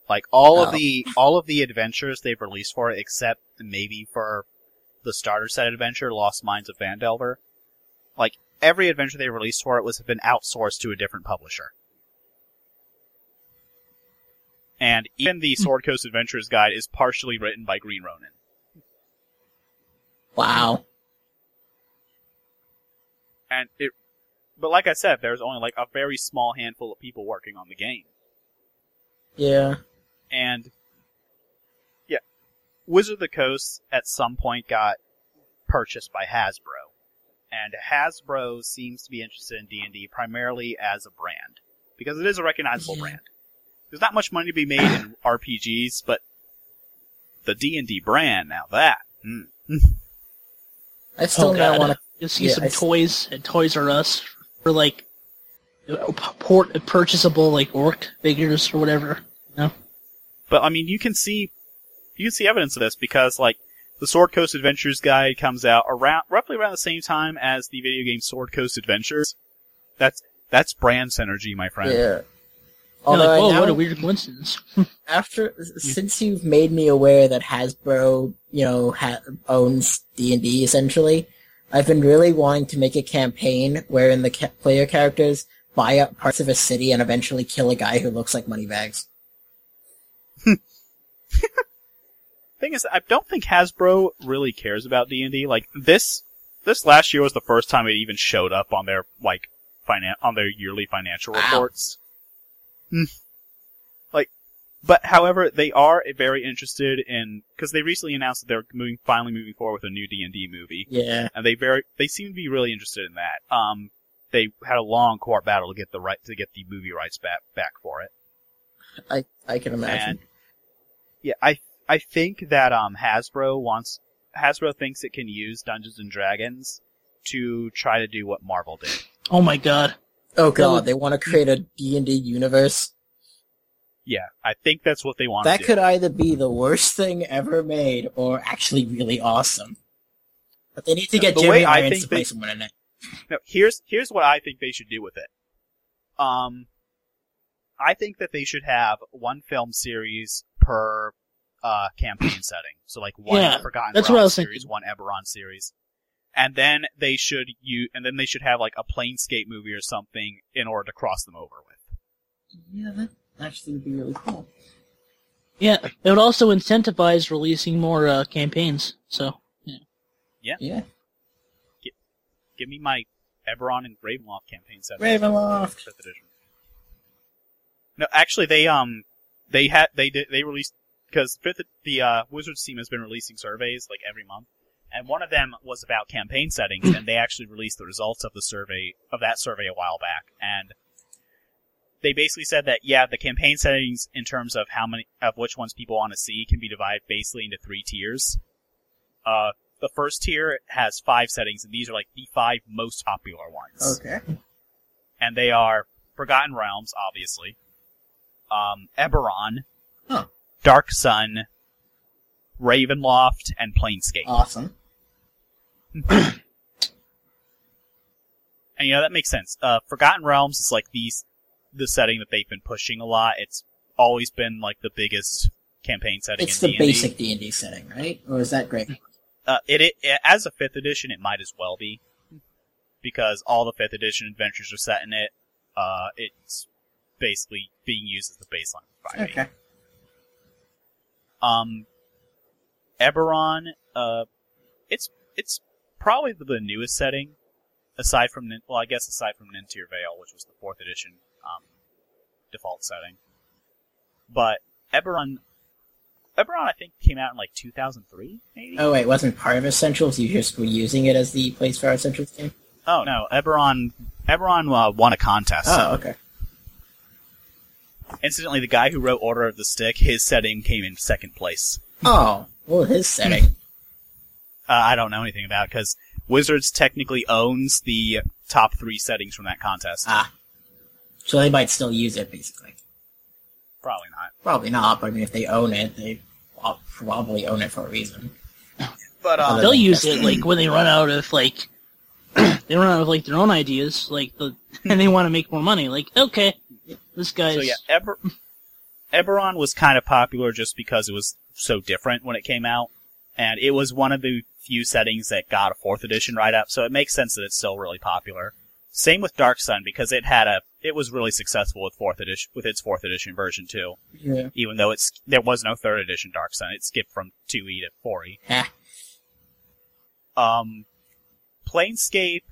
Like all Oh. of the all of the adventures they've released for it, except maybe for the starter set adventure, Lost Mines of Phandelver. Like every adventure they released for it was been outsourced to a different publisher. And even the Sword Coast Adventurer's Guide is partially written by Green Ronin. Wow. And it, but like I said, there's only like a very small handful of people working on the game. Yeah. And yeah, Wizard of the Coast at some point got purchased by Hasbro, and Hasbro seems to be interested in D and D primarily as a brand because it is a recognizable Yeah. brand. There's not much money to be made in RPGs, but the D and D brand now that mm. I still oh now god, want to. you'll see yeah, some I s- toys at Toys R Us for like you know, p- port purchasable like orc figures or whatever. You know? But I mean, you can see you can see evidence of this because like the Sword Coast Adventurer's Guide comes out around roughly around the same time as the video game Sword Coast Adventures. That's that's brand synergy, my friend. Yeah. You're Although like, I whoa, now, what a weird coincidence. after since you've made me aware that Hasbro, you know, ha- owns D and D essentially, I've been really wanting to make a campaign wherein the ca- player characters buy up parts of a city and eventually kill a guy who looks like Moneybags. Thing is, I don't think Hasbro really cares about D and D. Like this, this last year was the first time it even showed up on their like finan- on their yearly financial Wow. Hmm. like, but however, they are very interested in because they recently announced that they're moving, finally moving forward with a new D and D movie. Yeah. and they very they seem to be really interested in that. Um, they had a long court battle to get the right to get the movie rights back back for it, I I can imagine. and yeah, I I think that um Hasbro wants Hasbro thinks it can use Dungeons and Dragons to try to do what Marvel did. Oh my god. Oh god, would- they want to create a D and D universe. Yeah, I think that's what they want. That to do. could either be the worst thing ever made or actually really awesome. But they need to get The Jeremy Irons to play they- someone in it. No, here's here's what I think they should do with it. Um, I think that they should have one film series per uh campaign setting. So like one Yeah, Forgotten that's what I was series, thinking. one Eberron series, and then they should you and then they should have like a Planescape movie or something in order to cross them over with. Yeah, that actually would be really cool. Yeah, it would also incentivize releasing more uh, campaigns. So Yeah. Yeah. yeah. Give me my Eberron and Ravenloft campaign setting. Ravenloft. fifth edition. No, actually, they um, they had they did they released because fifth the uh, Wizards team has been releasing surveys like every month, and one of them was about campaign settings, and they actually released the results of the survey of that survey a while back, and they basically said that yeah, the campaign settings in terms of how many of which ones people want to see can be divided basically into three tiers. Uh, the first tier has five settings, and these are like the five most popular ones Okay. and they are Forgotten Realms, obviously, um, Eberron, Huh. Dark Sun, Ravenloft, and Planescape. Awesome. and you know that makes sense. Uh, Forgotten Realms is like these the setting that they've been pushing a lot. It's always been like the biggest campaign setting. It's in the D&D. basic D and D setting, right? Or is that great? Uh, it, it as a fifth edition, it might as well be because all the fifth edition adventures are set in it. Uh, it's basically being used as the baseline for 5e. Okay. Um, Eberron, uh, it's it's probably the, newest setting, aside from well, I guess aside from Nentir Vale, which was the fourth edition um, default setting. But Eberron, Eberron, I think came out in like 2003, maybe. Oh wait, wasn't part of Essentials? You just were using it as the place for Essentials game? Oh no, Eberron, Eberron uh, won a contest. Oh, okay. Incidentally, the guy who wrote Order of the Stick, his setting came in second place. Oh, well, his setting. Uh, I don't know anything about because Wizards technically owns the top three settings from that contest. ah. So they might still use it, basically. Probably not. Probably not, but I mean, if they own it, they probably own it for a reason. But Other um, they'll use it like when they run out of like they run out of like their own ideas, like the and they want to make more money. Like okay, this guy's so yeah, Eber- Eberron was kind of popular just because it was so different when it came out, and it was one of the few settings that got a fourth edition write up. So it makes sense that it's still really popular. Same with Dark Sun because it had a it was really successful with fourth edition with its fourth edition version too. Yeah. Even though it's there was no third edition Dark Sun, it skipped from two E to four E. Um, Planescape.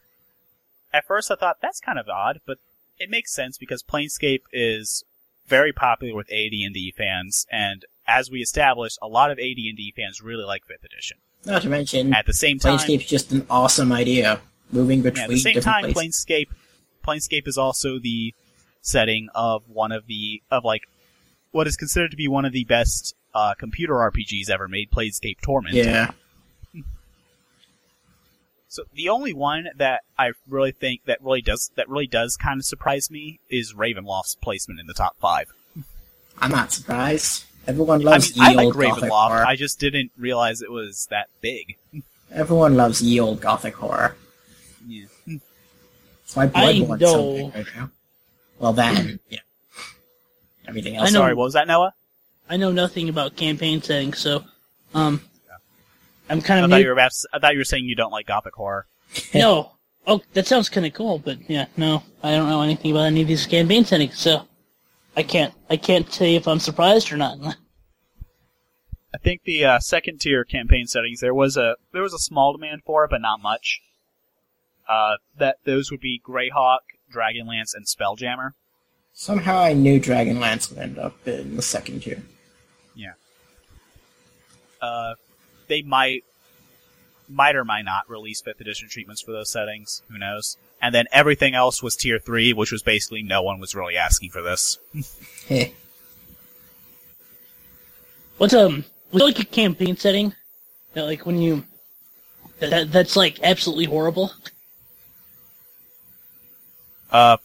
At first, I thought that's kind of odd, but it makes sense because Planescape is very popular with AD&D fans, and as we established, a lot of AD&D fans really like fifth edition. Not to mention, At the same time, Planescape's just an awesome idea. Moving yeah, between at the same different time, places. Planescape, Planescape is also the setting of one of the of like what is considered to be one of the best uh, computer RPGs ever made, Planescape Torment. Yeah. So the only one that I really think that really does that really does kind of surprise me is Ravenloft's placement in the top five. I'm not surprised. Everyone I loves mean, I ye like old gothic Ravenloft. horror. I just didn't realize it was that big. Everyone loves ye old gothic horror. Yeah. That's why I Bloodborne's so know. right now. Well, that, yeah. Everything I else. know- Sorry, what was that, Noah? I know nothing about campaign settings, so um, I'm kind of thought new. you were about, I thought you were saying you don't like Gothic horror. no. Oh, that sounds kind of cool, but yeah, no, I don't know anything about any of these campaign settings, so I can't I can't tell you if I'm surprised or not. I think the uh, second tier campaign settings there was a there was a small demand for it, but not much. Uh, that those would be Greyhawk, Dragonlance, and Spelljammer. Somehow I knew Dragonlance would end up in the second tier. Yeah. Uh, they might might or might not release fifth edition treatments for those settings. Who knows? And then everything else was tier three, which was basically no one was really asking for this. hey. What's um, was like a campaign setting that like when you that, that that's like absolutely horrible Uh,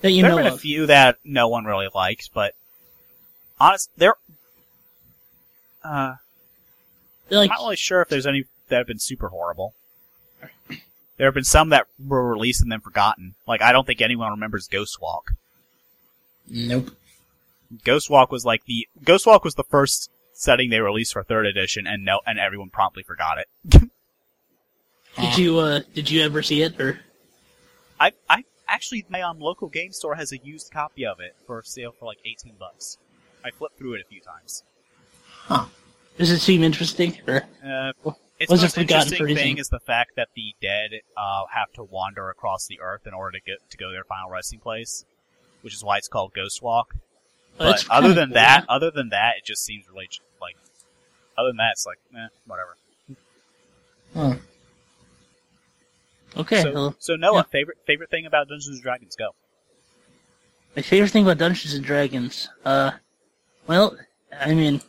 that you there know have been a few that no one really liked, but honest, there. Uh, Like I'm not really sure if there's any that have been super horrible. There have been some that were released and then forgotten. Like I don't think anyone remembers Ghostwalk. Nope. Ghostwalk was like the Ghostwalk was the first setting they released for third edition, and no, and everyone promptly forgot it. did you uh did you ever see it or I I actually my um local game store has a used copy of it for sale for like eighteen bucks. I flipped through it a few times. Huh. does it seem interesting or Uh, its Was most forgotten interesting reason? thing is the fact that the dead uh, have to wander across the earth in order to get to go to their final resting place, which is why it's called Ghost Walk. But other than cool. that, other than that, it just seems really like. Other than that, it's like, eh, whatever. Huh. okay so, well, so Noah, yeah. favorite favorite thing about Dungeons and Dragons? Go. My favorite thing about Dungeons and Dragons, uh, well, I mean,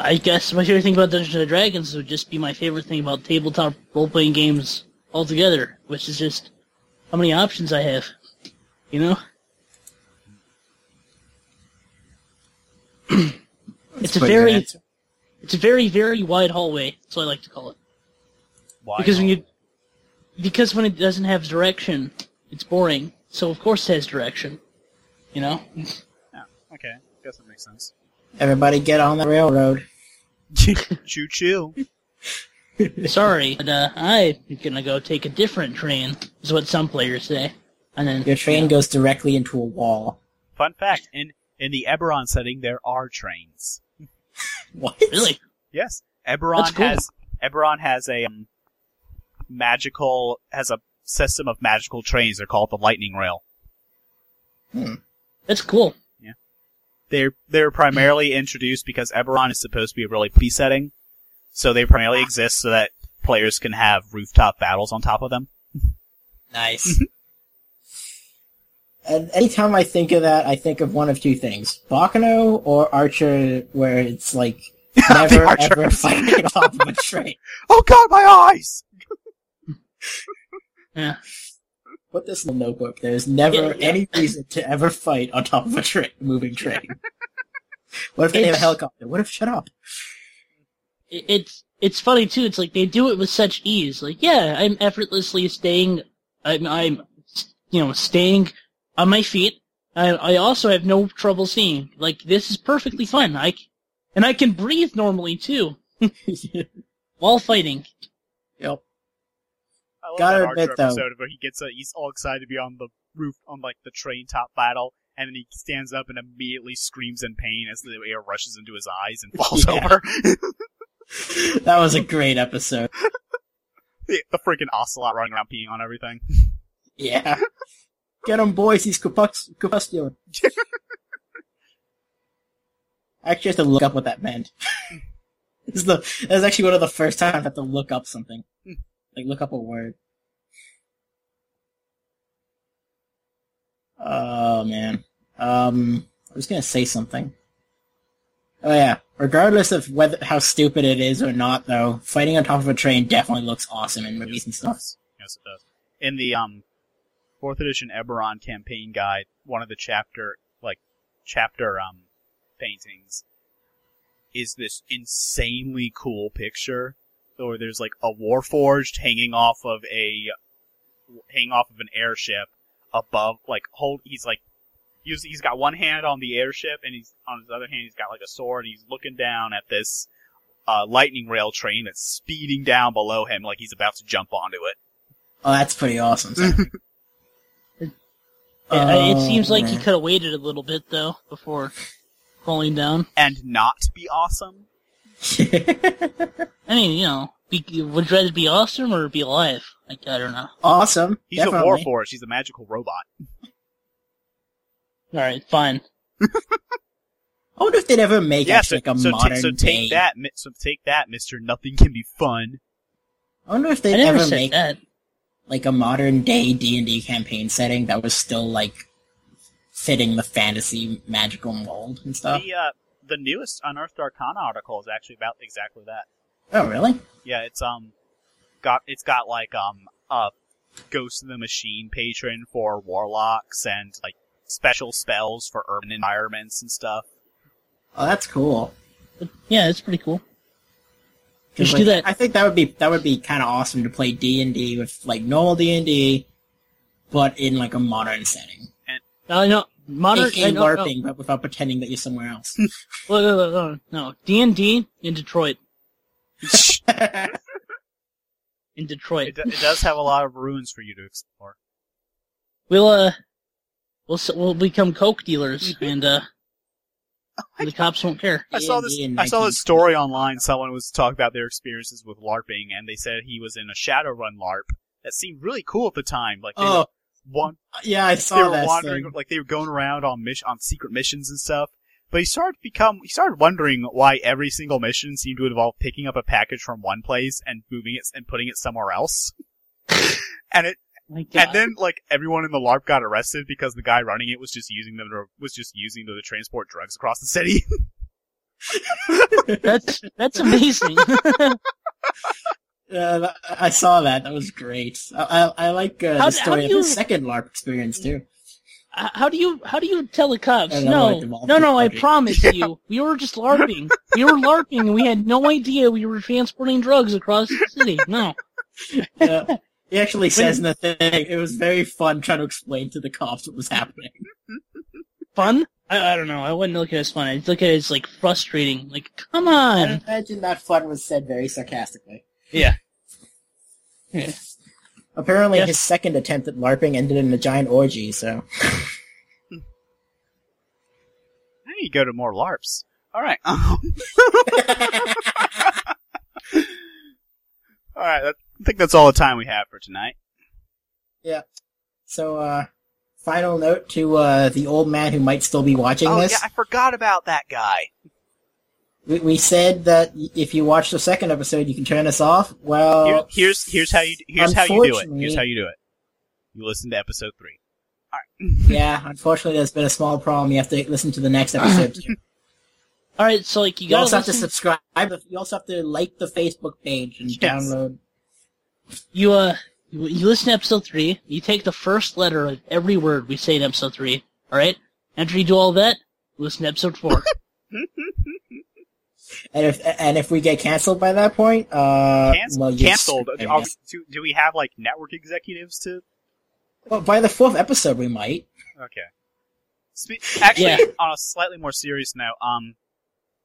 I guess my favorite thing about Dungeons and Dragons would just be my favorite thing about tabletop role-playing games altogether, which is just how many options I have. You know, it's a very, it's a very, very wide hallway. That's what I like to call it. Why? Because when you, because when it doesn't have direction, it's boring. So of course it has direction. You know. Yeah, okay, I guess that makes sense. Everybody get on the railroad. choo choo. Sorry, but uh, I'm gonna go take a different train. Is what some players say. And then Your train goes directly into a wall. Fun fact: in in the Eberron setting, there are trains. What? really, Yes, Eberron That's cool. has Eberron has a um, magical has a system of magical trains. They're called the Lightning Rail. Hmm. that's cool. They're they're primarily mm-hmm. introduced because Eberron is supposed to be a really pretty setting, so they primarily exist so that players can have rooftop battles on top of them. Nice. and anytime I think of that, I think of one of two things: Baccano or Archer, where it's like never Archer. ever fighting off of a train. Oh God, my eyes! Yeah, Put this in the notebook. There's never Yeah, yeah. any reason to ever fight on top of a train, moving train. what if they have a helicopter? What if shut up? it's it's funny too. It's like they do it with such ease. Like, yeah, I'm effortlessly staying. I'm I'm you know staying on my feet. I I also have no trouble seeing. Like this is perfectly fine. I and I can breathe normally too while fighting. yep. I love Gotta that Archer admit, though- episode where he gets a, he's all excited to be on the roof on like the train top battle, and then he stands up and immediately screams in pain as the air rushes into his eyes and falls Yeah. over. That was a great episode. the, the freaking ocelot running around peeing on everything. Yeah. Get him, boys. He's corpus- corpuscular. I actually have to look up what that meant. This is the that was actually one of the first times I had to look up something. Hmm. Like look up a word. Oh man. Um I was gonna say something. Oh yeah. Regardless of whether how stupid it is or not though, fighting on top of a train definitely looks awesome in movies and stuff. Yes, it does. In the um fourth edition Eberron campaign guide, one of the chapter like chapter um paintings is this insanely cool picture where there's like a warforged hanging off of a hanging off of an airship above like hold he's like he's, he's got one hand on the airship and he's on his other hand he's got like a sword and he's looking down at this uh, lightning rail train that's speeding down below him like he's about to jump onto it Oh, that's pretty awesome. Yeah, it Oh, seems like he could have waited a little bit though before falling down. and not be awesome I mean, you know, be, would you rather be awesome or be alive? Like I don't know. awesome. He's definitely. a warforged. He's a magical robot. All right, fine. I wonder if they'd ever make yeah, actually so, like a so, modern ta- so day. take that, mi- so take that, Mister. Nothing can be fun. I wonder if they'd ever make that. like a modern day D and D campaign setting that was still like fitting the fantasy magical mold and stuff. The uh, the newest Unearthed Arcana article is actually about exactly that. Oh, really? Yeah, it's um got it's got like um a Ghost of the Machine patron for warlocks and like special spells for urban environments and stuff. Oh, that's cool. Yeah, it's pretty cool. 'Cause, Just like, do that. I think that would be that would be kind of awesome to play D and D with like normal D and D, but in like a modern setting. I know modern. AKA I know, no, LARPing, but without pretending that you're somewhere else. no, no, no, no. D and D in Detroit. In Detroit, It, it does have a lot of ruins for you to explore. we'll uh, we'll we'll become coke dealers, and uh, the cops won't care. I saw this. I saw this story online. Someone was talking about their experiences with LARPing, and they said he was in a Shadowrun LARP that seemed really cool at the time. Like oh, were one, yeah, I saw they saw were that. wandering, thing. like they were going around on mission on secret missions and stuff. But he started to become, he started wondering why every single mission seemed to involve picking up a package from one place and moving it and putting it somewhere else. and it, oh My and then like everyone in the LARP got arrested because the guy running it was just using them to, was just using them to transport drugs across the city. that's that's amazing. Yeah, that- I saw that. That was great. I, I, I like uh, How the story of you- his second LARP experience too. How do you how do you tell the cops? I don't know, No, like, no, no. I promise you, we were just larping. We were larping, and we had no idea we were transporting drugs across the city. No, Yeah. He actually says in the thing, it was very fun trying to explain to the cops what was happening. fun. I, I don't know. I wouldn't look at it as fun. I'd look at it as like frustrating. Like, come on. I imagine that fun was said very sarcastically. Yeah. Yeah. Apparently, Yes. his second attempt at LARPing ended in a giant orgy, so. I need to go to more LARPs. Alright. Um, Alright, that- I think that's all the time we have for tonight. Yeah. So, uh, final note to, uh, the old man who might still be watching oh this. yeah, I forgot about that guy. We, we said that if you watch the second episode, you can turn us off. Well, Here, here's here's how you here's how you do it. Here's how you do it. You listen to episode three. yeah, unfortunately, there's been a small problem. You have to listen to the next episode. All right. So like, you you gotta also have to subscribe. You also have to like the Facebook page and Yes. download. You uh, you, you listen to episode three. You take the first letter of every word we say in episode three. All right. After you do all that, listen to episode four. And if and if we get canceled by that point, uh, Cancel, well, canceled. We- do, do we have like network executives to? Well, by the fourth episode, we might. Okay. Spe- actually, Yeah. on a slightly more serious note, um,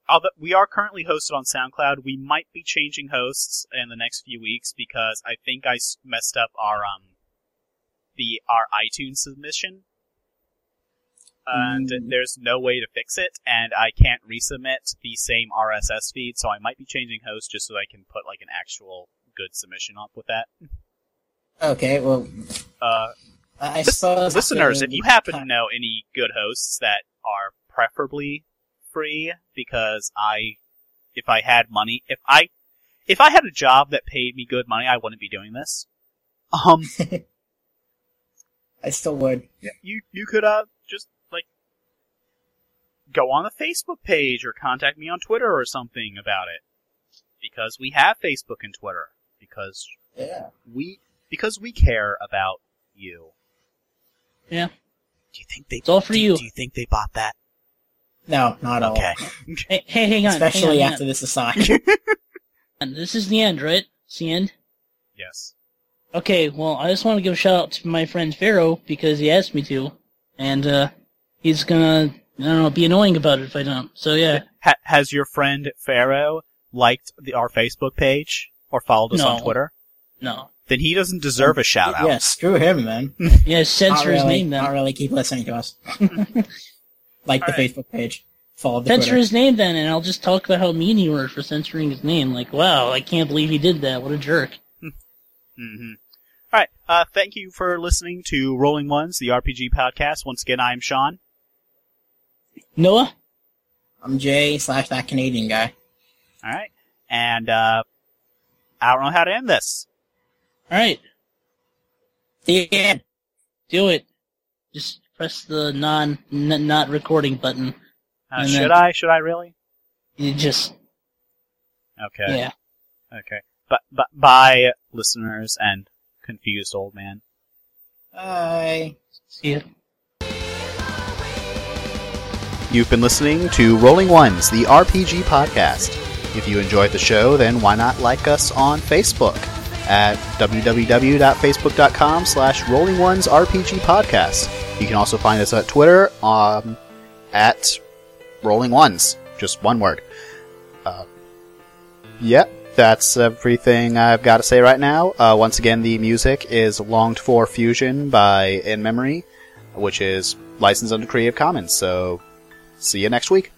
although we are currently hosted on SoundCloud, we might be changing hosts in the next few weeks because I think I messed up our um the our iTunes submission, and Mm. there's no way to fix it, and I can't resubmit the same RSS feed, so I might be changing hosts just so I can put like an actual good submission up with that. Okay, well, Uh, I suppose listeners, if you happen to know any good hosts that are preferably free, because I, if I had money, if I, if I had a job that paid me good money, I wouldn't be doing this. Um, I still would. you you could uh go on the Facebook page or contact me on Twitter or something about it, because we have Facebook and Twitter because Yeah. we because we care about you. Yeah. Do you think they? It's all for do, you. Do you think they bought that? No, not at all. Okay. Hey, hey hang on. Especially hang on, after this aside. hang on. This is the end, right? It's the end. Yes. Okay, well, I just want to give a shout out to my friend Pharaoh because he asked me to, and uh, he's gonna, I don't know, be annoying about it if I don't. So yeah, Ha- has your friend Pharaoh liked the, our Facebook page or followed us on Twitter? no, Then he doesn't deserve a shout out. Yeah, screw him, man. yeah, Not censor his name then. Not really keep listening to us. like the Alright. Facebook page. Follow the Censor Twitter. his name then, and I'll just talk about how mean you were for censoring his name. Like, wow, I can't believe he did that. What a jerk. hmm All right. Uh, thank you for listening to Rolling Ones, the RPG podcast. Once again, I'm Seann. Noah, I'm Jay slash that Canadian guy. All right. And uh, I don't know how to end this. all right, The end. do it. Just press the non n- not recording button. Uh, should then- I? Should I really? You just Okay. yeah. Okay. But but bye, listeners and confused old man. Bye. See ya. You've been listening to Rolling Ones, the RPG podcast. If you enjoyed the show, then why not like us on Facebook at www.facebook.com slash Rolling Ones RPG podcast. You can also find us at Twitter um, at Rolling Ones, just one word. Uh, yep, that's everything I've got to say right now. Uh, once again, the music is Longed For Fusion by In Memory, which is licensed under Creative Commons, so See you next week.